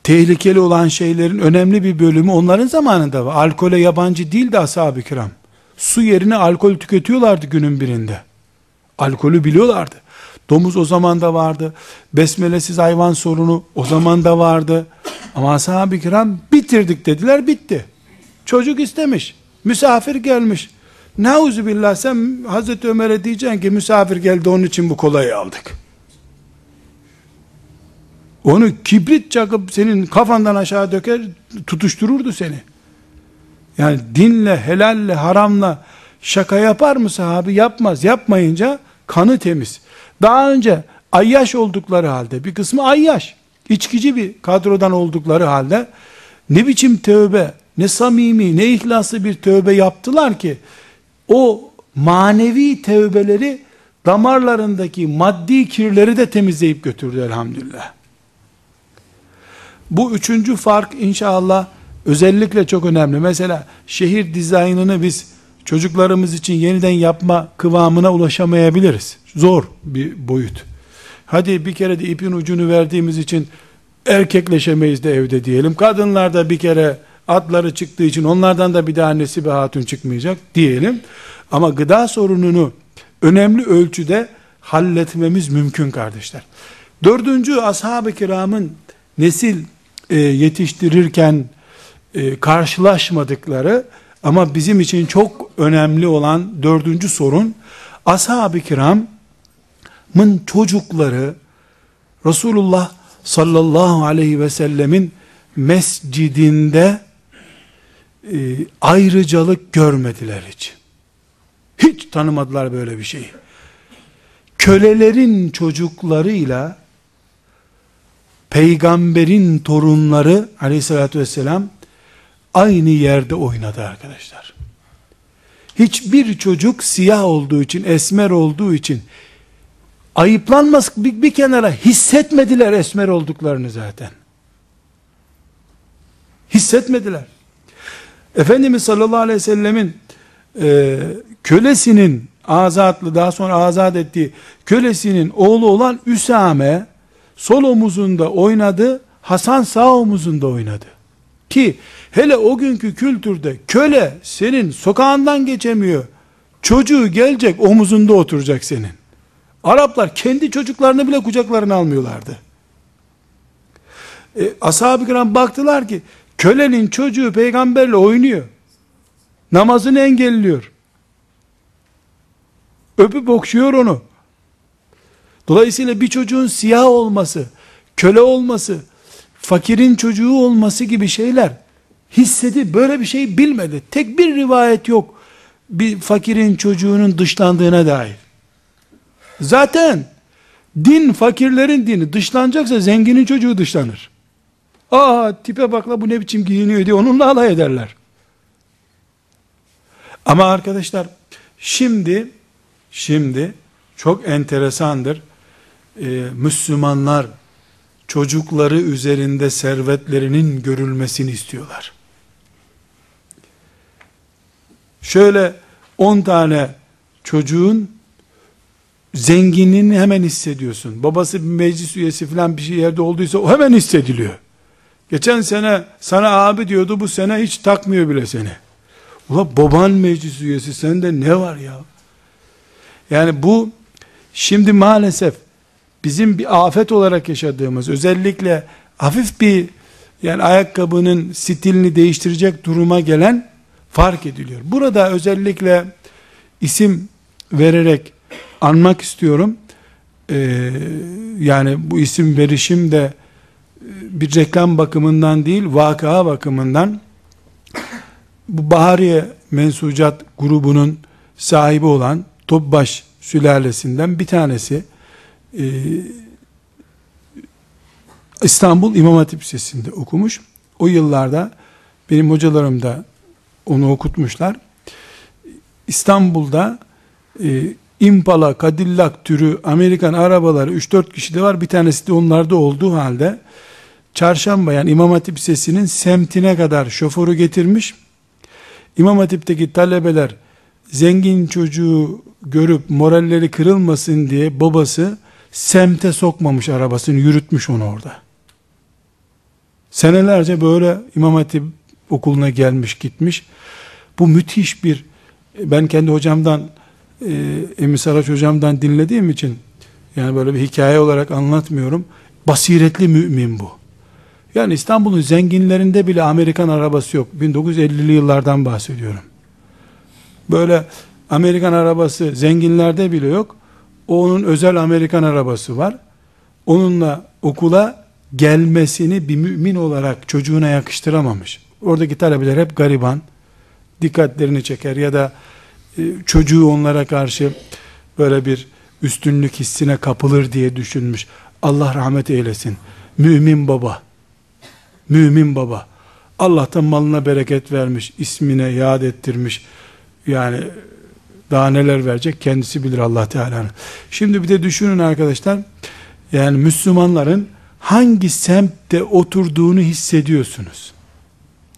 tehlikeli olan şeylerin önemli bir bölümü onların zamanında var. Alkole yabancı değil de ashab-ı kiram. Su yerine alkol tüketiyorlardı günün birinde. Alkolü biliyorlardı. Domuz o zaman da vardı. Besmelesiz hayvan sorunu o zaman da vardı. Ama ashab-ı kiram bitirdik dediler bitti. Çocuk istemiş. Misafir gelmiş. Nauzu billah sen Hazreti Ömer'e diyeceksin ki misafir geldi onun için bu kolayı aldık. Onu kibrit çakıp senin kafandan aşağı döker tutuştururdu seni. Yani dinle, helalle, haramla şaka yapar mı sahabi? Yapmaz. Yapmayınca kanı temiz. Daha önce ayyaş oldukları halde, bir kısmı ayyaş, içkici bir kadrodan oldukları halde, ne biçim tövbe, ne samimi, ne ihlaslı bir tövbe yaptılar ki, o manevi tövbeleri damarlarındaki maddi kirleri de temizleyip götürdü elhamdülillah. Bu üçüncü fark inşallah özellikle çok önemli. Mesela şehir dizaynını biz çocuklarımız için yeniden yapma kıvamına ulaşamayabiliriz. Zor bir boyut. Hadi bir kere de ipin ucunu verdiğimiz için erkekleşemeyiz de evde diyelim. Kadınlar da bir kere atları çıktığı için onlardan da bir daha annesi bir hatun çıkmayacak diyelim. Ama gıda sorununu önemli ölçüde halletmemiz mümkün kardeşler. Dördüncü ashab-ı kiramın nesil e, yetiştirirken e, karşılaşmadıkları ama bizim için çok önemli olan dördüncü sorun ashab-ı kiramın çocukları Resulullah sallallahu aleyhi ve sellemin mescidinde e, ayrıcalık görmediler hiç. Hiç tanımadılar böyle bir şeyi. Kölelerin çocuklarıyla peygamberin torunları aleyhissalatü vesselam aynı yerde oynadı arkadaşlar. Hiçbir çocuk siyah olduğu için, esmer olduğu için ayıplanmaz bir, bir kenara hissetmediler esmer olduklarını zaten. Hissetmediler. Efendimiz sallallahu aleyhi ve sellemin e, kölesinin azatlı daha sonra azat ettiği kölesinin oğlu olan Üsame sol omuzunda oynadı, Hasan sağ omuzunda oynadı. Ki hele o günkü kültürde köle senin sokağından geçemiyor. Çocuğu gelecek omuzunda oturacak senin. Araplar kendi çocuklarını bile kucaklarına almıyorlardı. E, Ashab-ı kiram baktılar ki kölenin çocuğu peygamberle oynuyor. Namazını engelliyor. Öpüp okşuyor onu. Dolayısıyla bir çocuğun siyah olması, köle olması, fakirin çocuğu olması gibi şeyler hissedi böyle bir şey bilmedi. Tek bir rivayet yok bir fakirin çocuğunun dışlandığına dair. Zaten din fakirlerin dini dışlanacaksa zenginin çocuğu dışlanır. Aa tipe bakla bu ne biçim giyiniyor diye onunla alay ederler. Ama arkadaşlar şimdi şimdi çok enteresandır. Ee, Müslümanlar çocukları üzerinde servetlerinin görülmesini istiyorlar. Şöyle 10 tane çocuğun zenginliğini hemen hissediyorsun. Babası bir meclis üyesi falan bir şey yerde olduysa o hemen hissediliyor. Geçen sene sana abi diyordu bu sene hiç takmıyor bile seni. Ula baban meclis üyesi sende ne var ya? Yani bu şimdi maalesef bizim bir afet olarak yaşadığımız özellikle hafif bir yani ayakkabının stilini değiştirecek duruma gelen fark ediliyor. Burada özellikle isim vererek anmak istiyorum. Ee, yani bu isim verişim de e, bir reklam bakımından değil, vaka bakımından bu Bahariye Mensucat grubunun sahibi olan Topbaş sülalesinden bir tanesi e, İstanbul İmam Hatip Lisesi'nde okumuş. O yıllarda benim hocalarım da onu okutmuşlar. İstanbul'da e, Impala, Cadillac türü Amerikan arabaları 3-4 kişi de var. Bir tanesi de onlarda olduğu halde çarşamba yani İmam Hatip Lisesi'nin semtine kadar şoförü getirmiş. İmam Hatip'teki talebeler zengin çocuğu görüp moralleri kırılmasın diye babası semte sokmamış arabasını yürütmüş onu orada. Senelerce böyle İmam Hatip okuluna gelmiş gitmiş. Bu müthiş bir ben kendi hocamdan e, Saraç hocamdan dinlediğim için yani böyle bir hikaye olarak anlatmıyorum. Basiretli mümin bu. Yani İstanbul'un zenginlerinde bile Amerikan arabası yok. 1950'li yıllardan bahsediyorum. Böyle Amerikan arabası zenginlerde bile yok. Onun özel Amerikan arabası var. Onunla okula gelmesini bir mümin olarak çocuğuna yakıştıramamış. Oradaki talebeler hep gariban. Dikkatlerini çeker ya da e, çocuğu onlara karşı böyle bir üstünlük hissine kapılır diye düşünmüş. Allah rahmet eylesin. Mümin baba. Mümin baba. Allah'tan malına bereket vermiş. ismine yad ettirmiş. Yani Daha neler verecek kendisi bilir Allah Teala'nın. Şimdi bir de düşünün arkadaşlar. Yani Müslümanların hangi semtte oturduğunu hissediyorsunuz.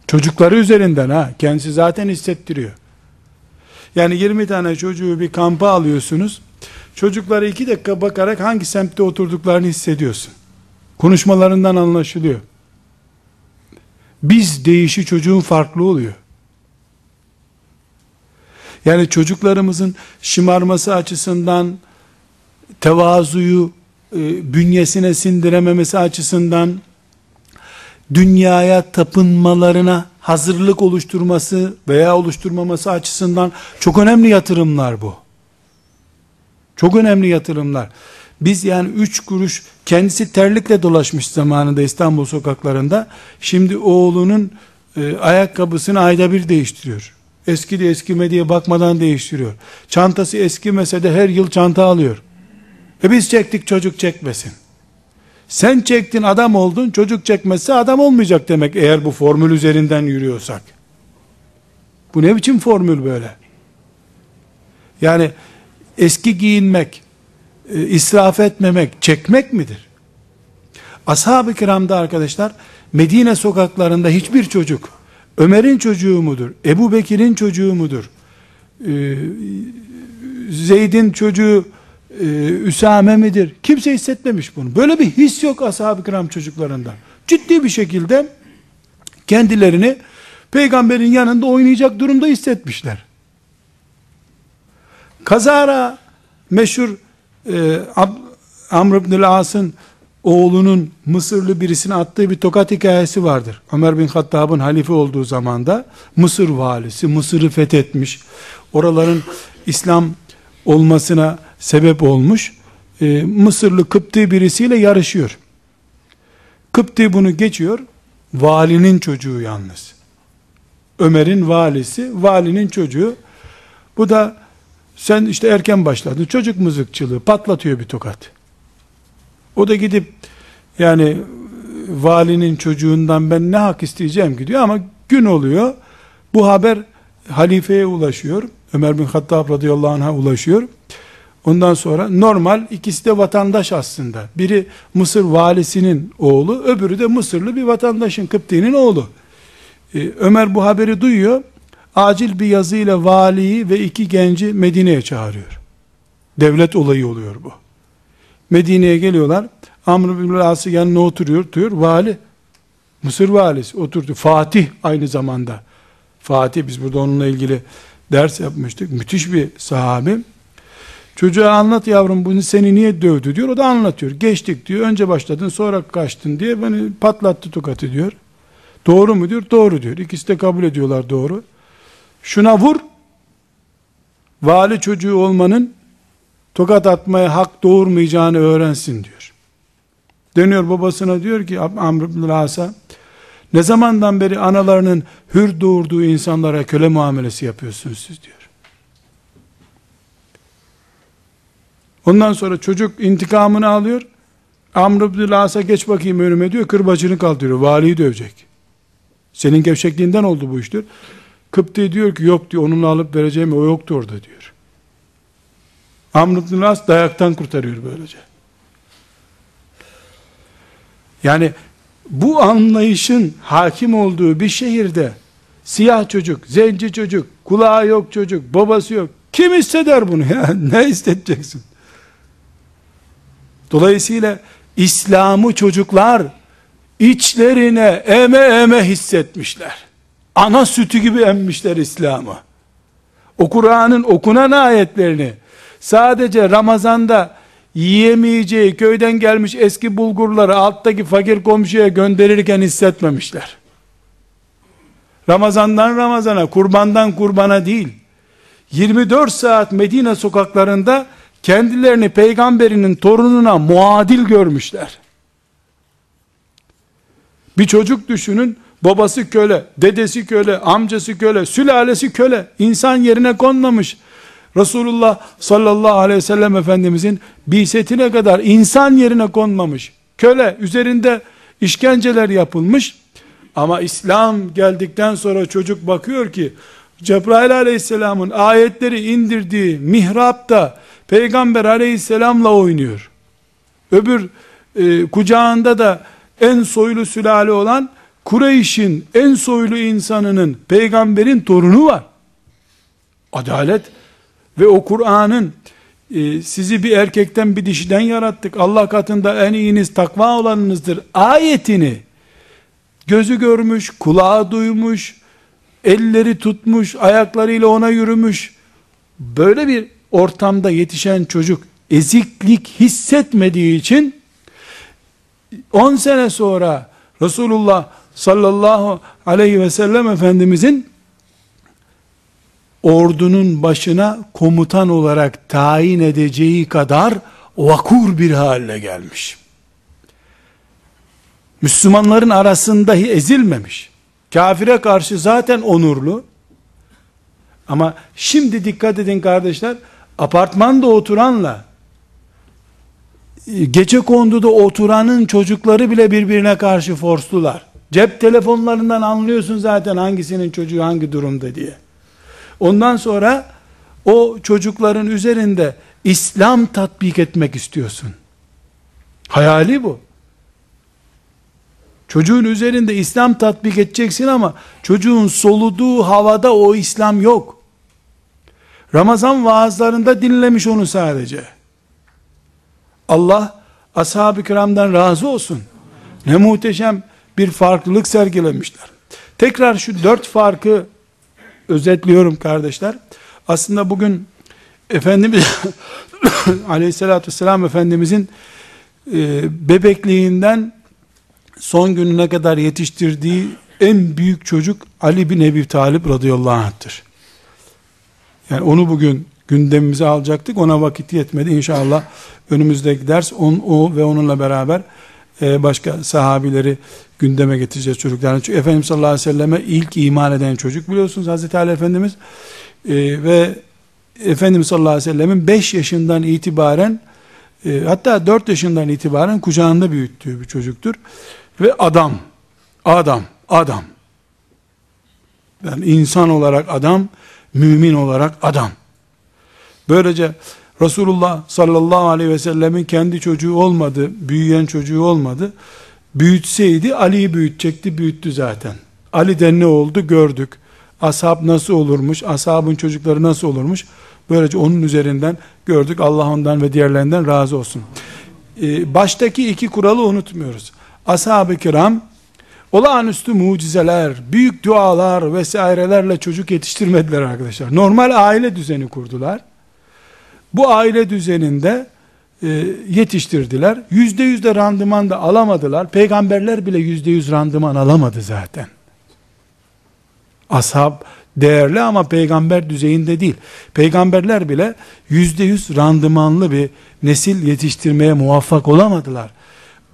Çocukları üzerinden ha. Kendisi zaten hissettiriyor. Yani 20 tane çocuğu bir kampa alıyorsunuz. Çocukları iki dakika bakarak hangi semtte oturduklarını hissediyorsun. Konuşmalarından anlaşılıyor. Biz değişi çocuğun farklı oluyor. Yani çocuklarımızın şımarması açısından, tevazuyu e, bünyesine sindirememesi açısından, dünyaya tapınmalarına hazırlık oluşturması veya oluşturmaması açısından çok önemli yatırımlar bu. Çok önemli yatırımlar. Biz yani üç kuruş kendisi terlikle dolaşmış zamanında İstanbul sokaklarında. Şimdi oğlunun e, ayakkabısını ayda bir değiştiriyor. Eski de eskime diye bakmadan değiştiriyor. Çantası eskimese de her yıl çanta alıyor. E biz çektik çocuk çekmesin. Sen çektin adam oldun çocuk çekmezse adam olmayacak demek eğer bu formül üzerinden yürüyorsak. Bu ne biçim formül böyle? Yani eski giyinmek, e, israf etmemek, çekmek midir? Ashab-ı kiramda arkadaşlar, Medine sokaklarında hiçbir çocuk, Ömer'in çocuğu mudur, Ebu Bekir'in çocuğu mudur, e, Zeyd'in çocuğu e, Üsame midir? Kimse hissetmemiş bunu. Böyle bir his yok ashab-ı kiram çocuklarında. Ciddi bir şekilde kendilerini peygamberin yanında oynayacak durumda hissetmişler. Kazara meşhur e, Amr ibn As'ın oğlunun Mısırlı birisine attığı bir tokat hikayesi vardır. Ömer bin Hattab'ın halife olduğu zamanda Mısır valisi Mısır'ı fethetmiş. Oraların İslam olmasına sebep olmuş. E, Mısırlı Kıpti birisiyle yarışıyor. Kıpti bunu geçiyor. Valinin çocuğu yalnız. Ömer'in valisi, valinin çocuğu. Bu da sen işte erken başladın. Çocuk mızıkçılığı patlatıyor bir tokat. O da gidip yani valinin çocuğundan ben ne hak isteyeceğim gidiyor ama gün oluyor. Bu haber halifeye ulaşıyor. Ömer bin Hattab radıyallahu anh'a ulaşıyor. Ondan sonra normal ikisi de vatandaş aslında. Biri Mısır valisinin oğlu, öbürü de Mısırlı bir vatandaşın Kıpti'nin oğlu. Ee, Ömer bu haberi duyuyor. Acil bir yazıyla valiyi ve iki genci Medine'ye çağırıyor. Devlet olayı oluyor bu. Medine'ye geliyorlar. Amr bin As'ı yanına oturuyor. Diyor, vali, Mısır valisi oturdu. Fatih aynı zamanda. Fatih biz burada onunla ilgili ders yapmıştık. Müthiş bir sahabi. Çocuğa anlat yavrum bunu seni niye dövdü diyor. O da anlatıyor. Geçtik diyor. Önce başladın sonra kaçtın diye beni patlattı tokatı diyor. Doğru mu diyor? Doğru diyor. İkisi de kabul ediyorlar doğru. Şuna vur. Vali çocuğu olmanın tokat atmaya hak doğurmayacağını öğrensin diyor. Dönüyor babasına diyor ki Amr ibn As'a ne zamandan beri analarının hür doğurduğu insanlara köle muamelesi yapıyorsunuz siz diyor. Ondan sonra çocuk intikamını alıyor. Amr ibn As'a geç bakayım önüme diyor. Kırbacını kaldırıyor. Valiyi dövecek. Senin gevşekliğinden oldu bu iş diyor. Kıpti diyor ki yok diyor onunla alıp vereceğim o yoktu orada diyor. Amr ibn As dayaktan kurtarıyor böylece. Yani bu anlayışın hakim olduğu bir şehirde siyah çocuk, zenci çocuk, kulağı yok çocuk, babası yok. Kim hisseder bunu ya? [LAUGHS] Ne hissedeceksin? Dolayısıyla İslam'ı çocuklar içlerine eme eme hissetmişler. Ana sütü gibi emmişler İslam'ı. O Kur'an'ın okunan ayetlerini sadece Ramazan'da yiyemeyeceği köyden gelmiş eski bulgurları alttaki fakir komşuya gönderirken hissetmemişler. Ramazandan Ramazana, kurbandan kurbana değil, 24 saat Medine sokaklarında kendilerini peygamberinin torununa muadil görmüşler. Bir çocuk düşünün, babası köle, dedesi köle, amcası köle, sülalesi köle, insan yerine konmamış. Resulullah sallallahu aleyhi ve sellem Efendimizin bisetine kadar insan yerine konmamış. Köle, üzerinde işkenceler yapılmış. Ama İslam geldikten sonra çocuk bakıyor ki, Cebrail aleyhisselamın ayetleri indirdiği mihrapta peygamber aleyhisselamla oynuyor. Öbür e, kucağında da en soylu sülale olan Kureyş'in en soylu insanının peygamberin torunu var. Adalet ve o Kur'an'ın e, sizi bir erkekten bir dişiden yarattık. Allah katında en iyiniz takva olanınızdır. Ayetini gözü görmüş, kulağı duymuş, elleri tutmuş, ayaklarıyla ona yürümüş. Böyle bir ortamda yetişen çocuk eziklik hissetmediği için 10 sene sonra Resulullah sallallahu aleyhi ve sellem Efendimizin ordunun başına komutan olarak tayin edeceği kadar vakur bir hale gelmiş. Müslümanların arasında ezilmemiş. Kafire karşı zaten onurlu. Ama şimdi dikkat edin kardeşler, apartmanda oturanla gece konduda oturanın çocukları bile birbirine karşı forslular. Cep telefonlarından anlıyorsun zaten hangisinin çocuğu hangi durumda diye. Ondan sonra o çocukların üzerinde İslam tatbik etmek istiyorsun. Hayali bu. Çocuğun üzerinde İslam tatbik edeceksin ama çocuğun soluduğu havada o İslam yok. Ramazan vaazlarında dinlemiş onu sadece. Allah ashab-ı kiramdan razı olsun. Ne muhteşem bir farklılık sergilemişler. Tekrar şu dört farkı özetliyorum kardeşler. Aslında bugün Efendimiz [COUGHS] aleyhissalatü vesselam Efendimizin e, bebekliğinden son gününe kadar yetiştirdiği en büyük çocuk Ali bin Ebi Talip radıyallahu anh'tır. Yani onu bugün gündemimize alacaktık. Ona vakit yetmedi. İnşallah önümüzdeki ders on, o ve onunla beraber e, başka sahabileri gündeme getireceğiz çocuklarını. Çünkü Efendimiz sallallahu aleyhi ve selleme ilk iman eden çocuk biliyorsunuz Hazreti Ali Efendimiz e, ve Efendimiz sallallahu aleyhi ve sellemin 5 yaşından itibaren e, hatta 4 yaşından itibaren kucağında büyüttüğü bir çocuktur. Ve adam, adam, adam. Yani insan olarak adam, mümin olarak adam. Böylece Resulullah sallallahu aleyhi ve sellemin kendi çocuğu olmadı, büyüyen çocuğu olmadı. Büyütseydi Ali'yi büyütecekti, büyüttü zaten. Ali'den ne oldu gördük. Ashab nasıl olurmuş, ashabın çocukları nasıl olurmuş. Böylece onun üzerinden gördük. Allah ondan ve diğerlerinden razı olsun. Ee, baştaki iki kuralı unutmuyoruz. Ashab-ı kiram olağanüstü mucizeler, büyük dualar vesairelerle çocuk yetiştirmediler arkadaşlar. Normal aile düzeni kurdular. Bu aile düzeninde e, yetiştirdiler. Yüzde yüzde randıman da alamadılar. Peygamberler bile yüzde yüz randıman alamadı zaten. Ashab değerli ama peygamber düzeyinde değil. Peygamberler bile yüzde yüz randımanlı bir nesil yetiştirmeye muvaffak olamadılar.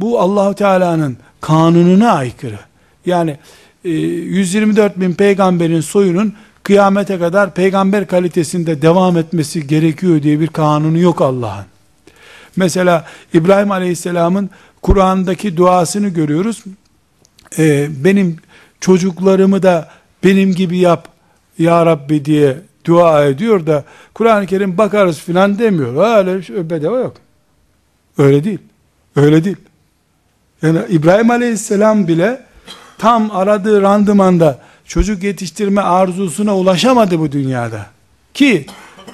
Bu Allahu Teala'nın kanununa aykırı. Yani 124 e, bin peygamberin soyunun kıyamete kadar peygamber kalitesinde devam etmesi gerekiyor diye bir kanunu yok Allah'ın. Mesela İbrahim Aleyhisselam'ın Kur'an'daki duasını görüyoruz. Ee, benim çocuklarımı da benim gibi yap ya Rabbi diye dua ediyor da Kur'an-ı Kerim bakarız filan demiyor. Öyle şey, bedava yok. Öyle değil. Öyle değil. Yani İbrahim Aleyhisselam bile tam aradığı randımanda çocuk yetiştirme arzusuna ulaşamadı bu dünyada. Ki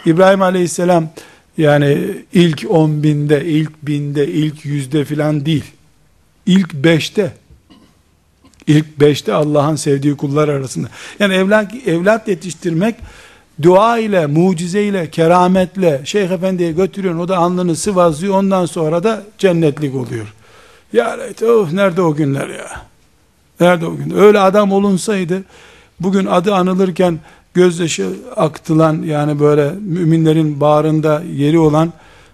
İbrahim Aleyhisselam yani ilk on binde, ilk binde, ilk yüzde filan değil. İlk beşte. İlk beşte Allah'ın sevdiği kullar arasında. Yani evlat, evlat yetiştirmek dua ile, mucize ile, kerametle Şeyh Efendi'ye götürüyorsun. O da alnını sıvazlıyor. Ondan sonra da cennetlik oluyor. Ya oh, nerede o günler ya? Nerede o gün? Öyle adam olunsaydı bugün adı anılırken gözyaşı aktılan yani böyle müminlerin bağrında yeri olan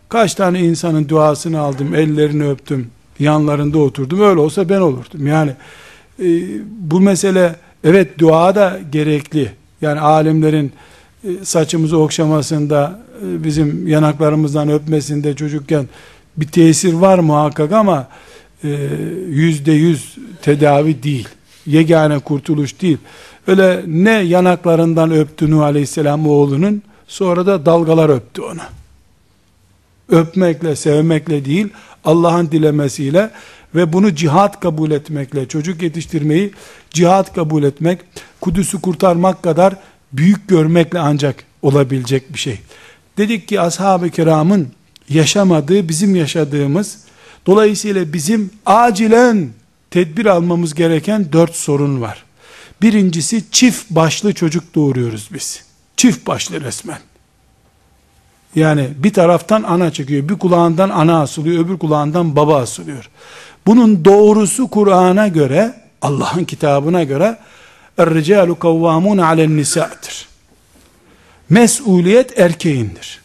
kaç tane insanın duasını aldım, ellerini öptüm, yanlarında oturdum. Öyle olsa ben olurdum. Yani e, bu mesele evet dua da gerekli. Yani alimlerin e, saçımızı okşamasında, e, bizim yanaklarımızdan öpmesinde çocukken bir tesir var muhakkak ama yüzde yüz tedavi değil. Yegane kurtuluş değil. Öyle ne yanaklarından öptü Nuh Aleyhisselam oğlunun, sonra da dalgalar öptü onu. Öpmekle, sevmekle değil, Allah'ın dilemesiyle ve bunu cihat kabul etmekle, çocuk yetiştirmeyi cihat kabul etmek, Kudüs'ü kurtarmak kadar büyük görmekle ancak olabilecek bir şey. Dedik ki ashab-ı kiramın yaşamadığı bizim yaşadığımız, dolayısıyla bizim acilen tedbir almamız gereken dört sorun var. Birincisi çift başlı çocuk doğuruyoruz biz. Çift başlı resmen. Yani bir taraftan ana çıkıyor, bir kulağından ana asılıyor, öbür kulağından baba asılıyor. Bunun doğrusu Kur'an'a göre, Allah'ın kitabına göre Er-ricalu kavvamun alen nisa'dır. Mesuliyet erkeğindir.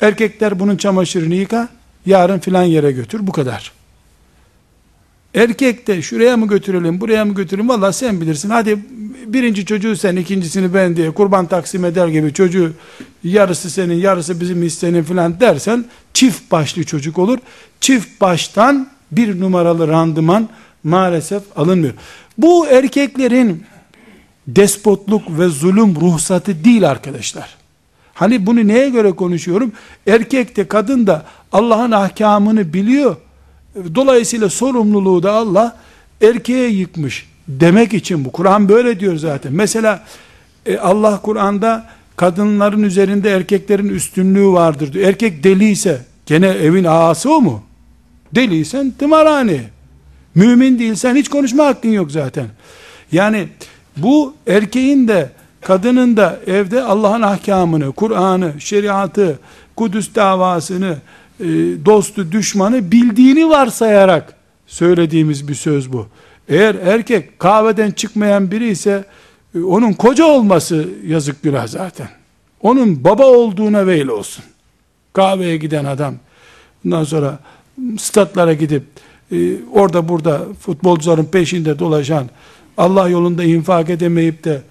Erkekler bunun çamaşırını yıka, yarın filan yere götür, bu kadar. Erkek de şuraya mı götürelim, buraya mı götürelim, valla sen bilirsin. Hadi birinci çocuğu sen, ikincisini ben diye kurban taksim eder gibi çocuğu yarısı senin, yarısı bizim istenin filan dersen çift başlı çocuk olur. Çift baştan bir numaralı randıman maalesef alınmıyor. Bu erkeklerin despotluk ve zulüm ruhsatı değil arkadaşlar. Hani bunu neye göre konuşuyorum? Erkek de kadın da Allah'ın ahkamını biliyor. Dolayısıyla sorumluluğu da Allah erkeğe yıkmış demek için bu. Kur'an böyle diyor zaten. Mesela e, Allah Kur'an'da kadınların üzerinde erkeklerin üstünlüğü vardır diyor. Erkek deliyse gene evin ağası o mu? Deliysen tımarhane. Mümin değilsen hiç konuşma hakkın yok zaten. Yani bu erkeğin de kadının da evde Allah'ın ahkamını, Kur'an'ı, şeriatı, Kudüs davasını, e, dostu, düşmanı bildiğini varsayarak söylediğimiz bir söz bu. Eğer erkek kahveden çıkmayan biri ise e, onun koca olması yazık günah zaten. Onun baba olduğuna veil olsun. Kahveye giden adam bundan sonra statlara gidip e, orada burada futbolcuların peşinde dolaşan Allah yolunda infak edemeyip de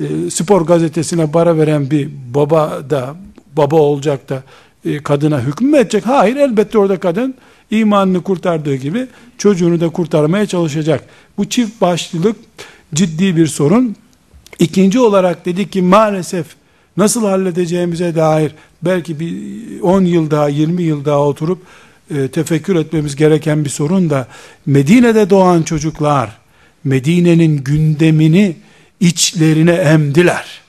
e, spor gazetesine para veren bir baba da baba olacak da e, kadına hüküm mü edecek? Hayır elbette orada kadın imanını kurtardığı gibi çocuğunu da kurtarmaya çalışacak. Bu çift başlılık ciddi bir sorun. İkinci olarak dedik ki maalesef nasıl halledeceğimize dair belki bir 10 yıl daha 20 yıl daha oturup e, tefekkür etmemiz gereken bir sorun da Medine'de doğan çocuklar Medine'nin gündemini içlerine emdiler.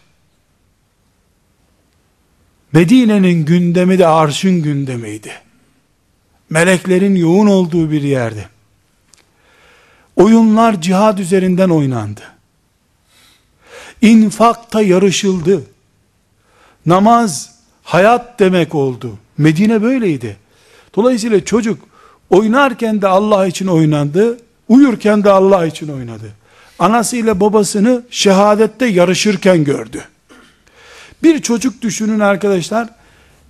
Medine'nin gündemi de arşın gündemiydi. Meleklerin yoğun olduğu bir yerdi. Oyunlar cihad üzerinden oynandı. İnfakta yarışıldı. Namaz hayat demek oldu. Medine böyleydi. Dolayısıyla çocuk oynarken de Allah için oynandı, uyurken de Allah için oynadı. Anasıyla babasını şehadette yarışırken gördü. Bir çocuk düşünün arkadaşlar,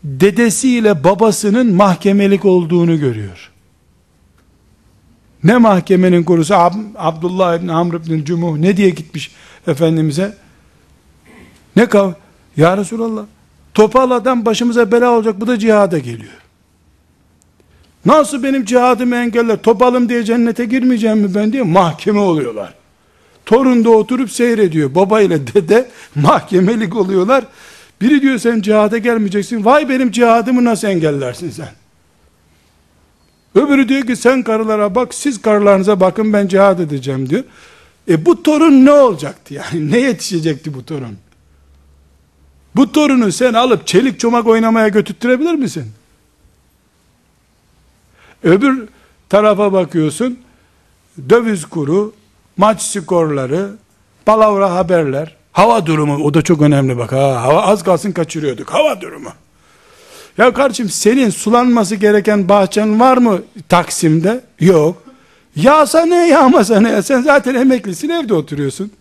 dedesiyle babasının mahkemelik olduğunu görüyor. Ne mahkemenin korusu Ab Abdullah ibn Amr ibn Cumuh ne diye gitmiş Efendimiz'e? Ne kav? Ya Resulallah topal adam başımıza bela olacak bu da cihada geliyor. Nasıl benim cihadımı engeller? Topalım diye cennete girmeyeceğim mi ben diye mahkeme oluyorlar. Torun da oturup seyrediyor. Baba ile dede [LAUGHS] mahkemelik oluyorlar. Biri diyor sen cihada gelmeyeceksin. Vay benim cihadımı nasıl engellersin sen? Öbürü diyor ki sen karılara bak siz karılarınıza bakın ben cihad edeceğim diyor. E bu torun ne olacaktı yani? [LAUGHS] Ne yetişecekti bu torun? Bu torunu sen alıp çelik çomak oynamaya götürtürebilir misin? Öbür tarafa bakıyorsun, döviz kuru, maç skorları, palavra haberler, hava durumu, o da çok önemli bak ha, hava az kalsın kaçırıyorduk, hava durumu. Ya kardeşim senin sulanması gereken bahçen var mı Taksim'de? Yok. Yağsa ne yağmasa ne? Sen zaten emeklisin evde oturuyorsun.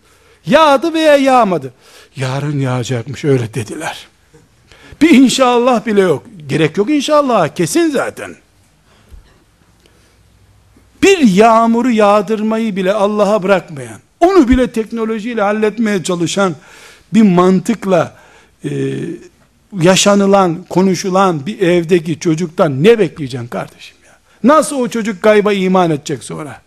Yağdı veya yağmadı. Yarın yağacakmış öyle dediler. Bir inşallah bile yok. Gerek yok inşallah kesin zaten bir yağmuru yağdırmayı bile Allah'a bırakmayan, onu bile teknolojiyle halletmeye çalışan bir mantıkla e, yaşanılan, konuşulan bir evdeki çocuktan ne bekleyeceksin kardeşim ya? Nasıl o çocuk gayba iman edecek sonra?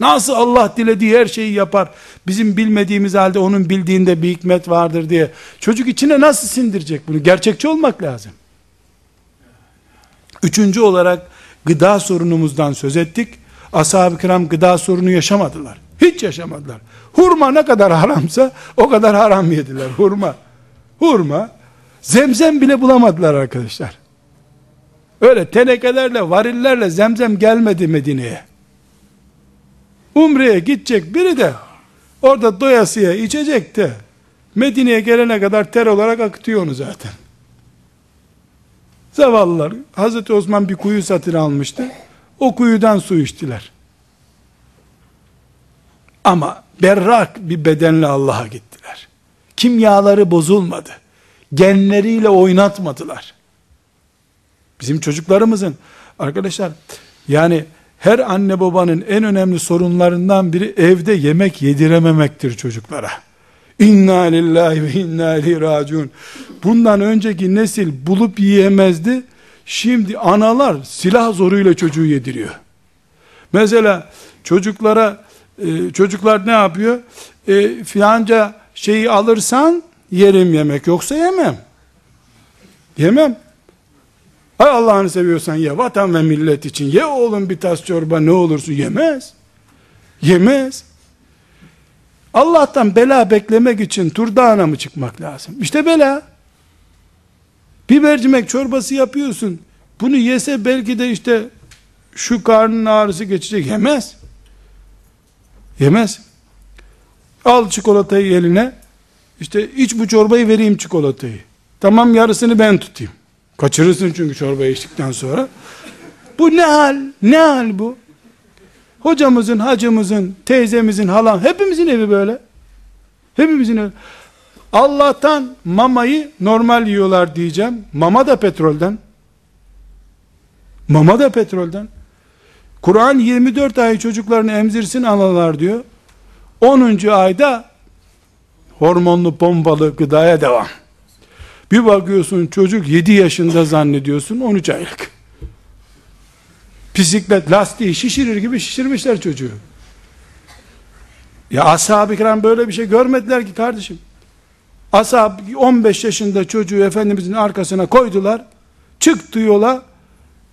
Nasıl Allah dilediği her şeyi yapar? Bizim bilmediğimiz halde onun bildiğinde bir hikmet vardır diye. Çocuk içine nasıl sindirecek bunu? Gerçekçi olmak lazım. Üçüncü olarak gıda sorunumuzdan söz ettik. Ashab-ı kiram gıda sorunu yaşamadılar. Hiç yaşamadılar. Hurma ne kadar haramsa o kadar haram yediler. Hurma. Hurma. Zemzem bile bulamadılar arkadaşlar. Öyle tenekelerle, varillerle zemzem gelmedi Medine'ye. Umre'ye gidecek biri de orada doyasıya içecek de Medine'ye gelene kadar ter olarak akıtıyor onu zaten. Zavallılar Hazreti Osman bir kuyu satın almıştı. O kuyudan su içtiler. Ama berrak bir bedenle Allah'a gittiler. Kimyaları bozulmadı. Genleriyle oynatmadılar. Bizim çocuklarımızın arkadaşlar yani her anne babanın en önemli sorunlarından biri evde yemek yedirememektir çocuklara. İnna lillahi ve inna ileyhi raciun. Bundan önceki nesil bulup yiyemezdi. Şimdi analar silah zoruyla çocuğu yediriyor. Mesela çocuklara e, çocuklar ne yapıyor? E, filanca şeyi alırsan yerim yemek yoksa yemem. Yemem. Hay Allah'ını seviyorsan ye vatan ve millet için ye oğlum bir tas çorba ne olursun yemez. Yemez. Allah'tan bela beklemek için turdağına mı çıkmak lazım? İşte bela. Bir mercimek çorbası yapıyorsun. Bunu yese belki de işte şu karnın ağrısı geçecek. Yemez. Yemez. Al çikolatayı eline. İşte iç bu çorbayı vereyim çikolatayı. Tamam yarısını ben tutayım. Kaçırırsın çünkü çorbayı içtikten sonra. Bu ne hal? Ne hal bu? Hocamızın, hacımızın, teyzemizin, halam, hepimizin evi böyle. Hepimizin evi. Allah'tan mamayı normal yiyorlar diyeceğim. Mama da petrolden. Mama da petrolden. Kur'an 24 ay çocuklarını emzirsin analar diyor. 10. ayda hormonlu pompalı gıdaya devam. Bir bakıyorsun çocuk 7 yaşında zannediyorsun 13 aylık. Bisiklet lastiği şişirir gibi şişirmişler çocuğu. Ya ashab-ı kiram böyle bir şey görmediler ki kardeşim. Ashab 15 yaşında çocuğu Efendimizin arkasına koydular. Çıktı yola.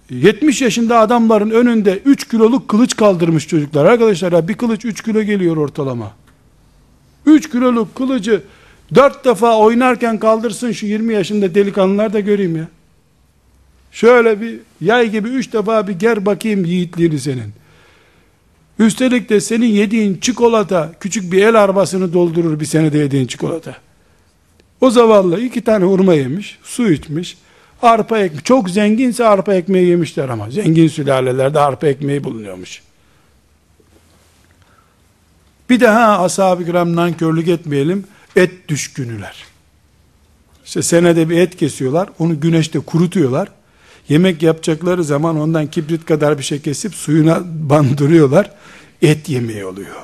70 yaşında adamların önünde 3 kiloluk kılıç kaldırmış çocuklar. Arkadaşlar ya bir kılıç 3 kilo geliyor ortalama. 3 kiloluk kılıcı 4 defa oynarken kaldırsın şu 20 yaşında delikanlılar da göreyim ya. Şöyle bir yay gibi 3 defa bir ger bakayım yiğitliğini senin. Üstelik de senin yediğin çikolata küçük bir el arabasını doldurur bir senede yediğin çikolata. O zavallı iki tane hurma yemiş, su içmiş, arpa ekmeği, çok zenginse arpa ekmeği yemişler ama, zengin sülalelerde arpa ekmeği bulunuyormuş. Bir daha ashab-ı kiram nankörlük etmeyelim, et düşkünüler. İşte senede bir et kesiyorlar, onu güneşte kurutuyorlar, yemek yapacakları zaman ondan kibrit kadar bir şey kesip suyuna [LAUGHS] bandırıyorlar, et yemeği oluyor.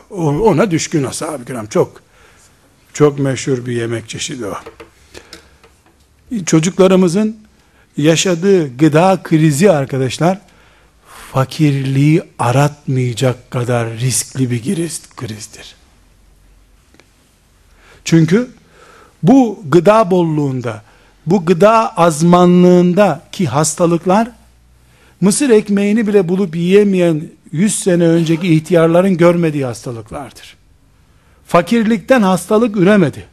Ona düşkün ashab-ı kiram, çok. Çok meşhur bir yemek çeşidi o. Çocuklarımızın yaşadığı gıda krizi arkadaşlar, fakirliği aratmayacak kadar riskli bir krizdir. Çünkü bu gıda bolluğunda, bu gıda azmanlığında ki hastalıklar, mısır ekmeğini bile bulup yiyemeyen 100 sene önceki ihtiyarların görmediği hastalıklardır. Fakirlikten hastalık üremedi.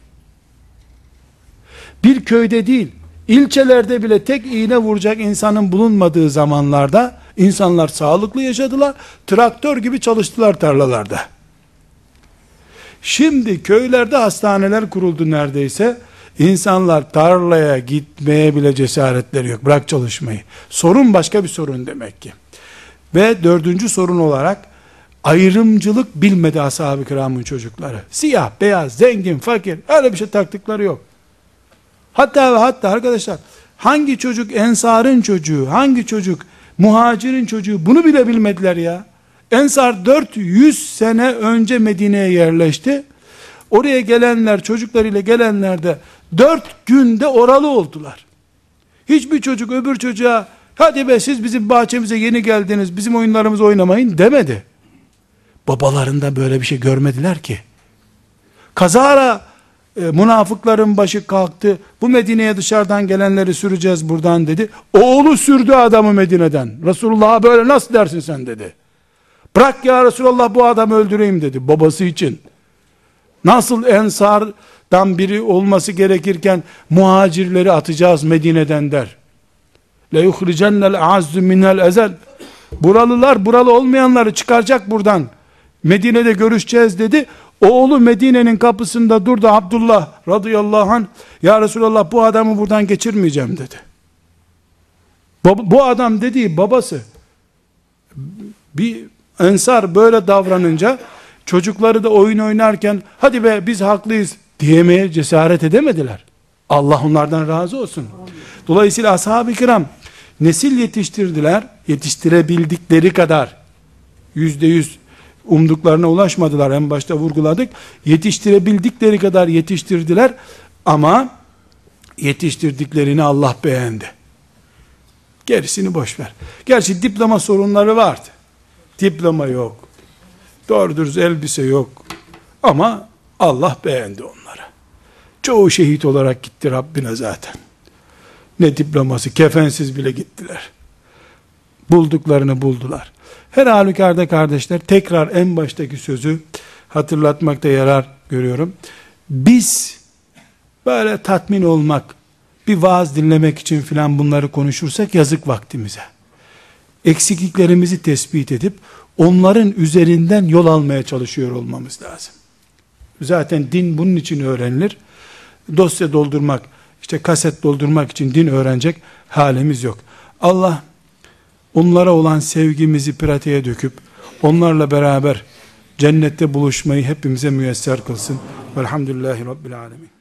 Bir köyde değil, ilçelerde bile tek iğne vuracak insanın bulunmadığı zamanlarda insanlar sağlıklı yaşadılar, traktör gibi çalıştılar tarlalarda. Şimdi köylerde hastaneler kuruldu neredeyse. İnsanlar tarlaya gitmeye bile cesaretleri yok. Bırak çalışmayı. Sorun başka bir sorun demek ki. Ve dördüncü sorun olarak ayrımcılık bilmedi ashab-ı kiramın çocukları. Siyah, beyaz, zengin, fakir öyle bir şey taktıkları yok. Hatta ve hatta arkadaşlar hangi çocuk ensarın çocuğu, hangi çocuk muhacirin çocuğu bunu bile bilmediler ya. Ensar 400 sene önce Medine'ye yerleşti. Oraya gelenler, çocuklarıyla gelenler de 4 günde oralı oldular. Hiçbir çocuk öbür çocuğa hadi be siz bizim bahçemize yeni geldiniz, bizim oyunlarımızı oynamayın demedi. Babalarında böyle bir şey görmediler ki. Kazara e, münafıkların başı kalktı. Bu Medine'ye dışarıdan gelenleri süreceğiz buradan dedi. Oğlu sürdü adamı Medine'den. Resulullah'a böyle nasıl dersin sen dedi. Bırak ya Resulallah bu adamı öldüreyim dedi babası için. Nasıl ensardan biri olması gerekirken muhacirleri atacağız Medine'den der. Le yuhricennel azzu minel ezel. Buralılar buralı olmayanları çıkaracak buradan. Medine'de görüşeceğiz dedi. Oğlu Medine'nin kapısında durdu Abdullah radıyallahu anh. Ya Resulallah bu adamı buradan geçirmeyeceğim dedi. Bu adam dediği babası bir ensar böyle davranınca çocukları da oyun oynarken hadi be biz haklıyız diyemeye cesaret edemediler. Allah onlardan razı olsun. Dolayısıyla ashab-ı kiram nesil yetiştirdiler. Yetiştirebildikleri kadar yüzde yüz umduklarına ulaşmadılar. En başta vurguladık. Yetiştirebildikleri kadar yetiştirdiler ama yetiştirdiklerini Allah beğendi. Gerisini boş ver. Gerçi diploma sorunları vardı. Diploma yok. Doğru dürüst elbise yok. Ama Allah beğendi onları. Çoğu şehit olarak gitti Rabbine zaten. Ne diploması, kefensiz bile gittiler. Bulduklarını buldular. Her halükarda kardeşler tekrar en baştaki sözü hatırlatmakta yarar görüyorum. Biz böyle tatmin olmak, bir vaaz dinlemek için filan bunları konuşursak yazık vaktimize. Eksikliklerimizi tespit edip onların üzerinden yol almaya çalışıyor olmamız lazım. Zaten din bunun için öğrenilir. Dosya doldurmak, işte kaset doldurmak için din öğrenecek halimiz yok. Allah onlara olan sevgimizi pratiğe döküp onlarla beraber cennette buluşmayı hepimize müyesser kılsın. Velhamdülillahi Rabbil Alemin.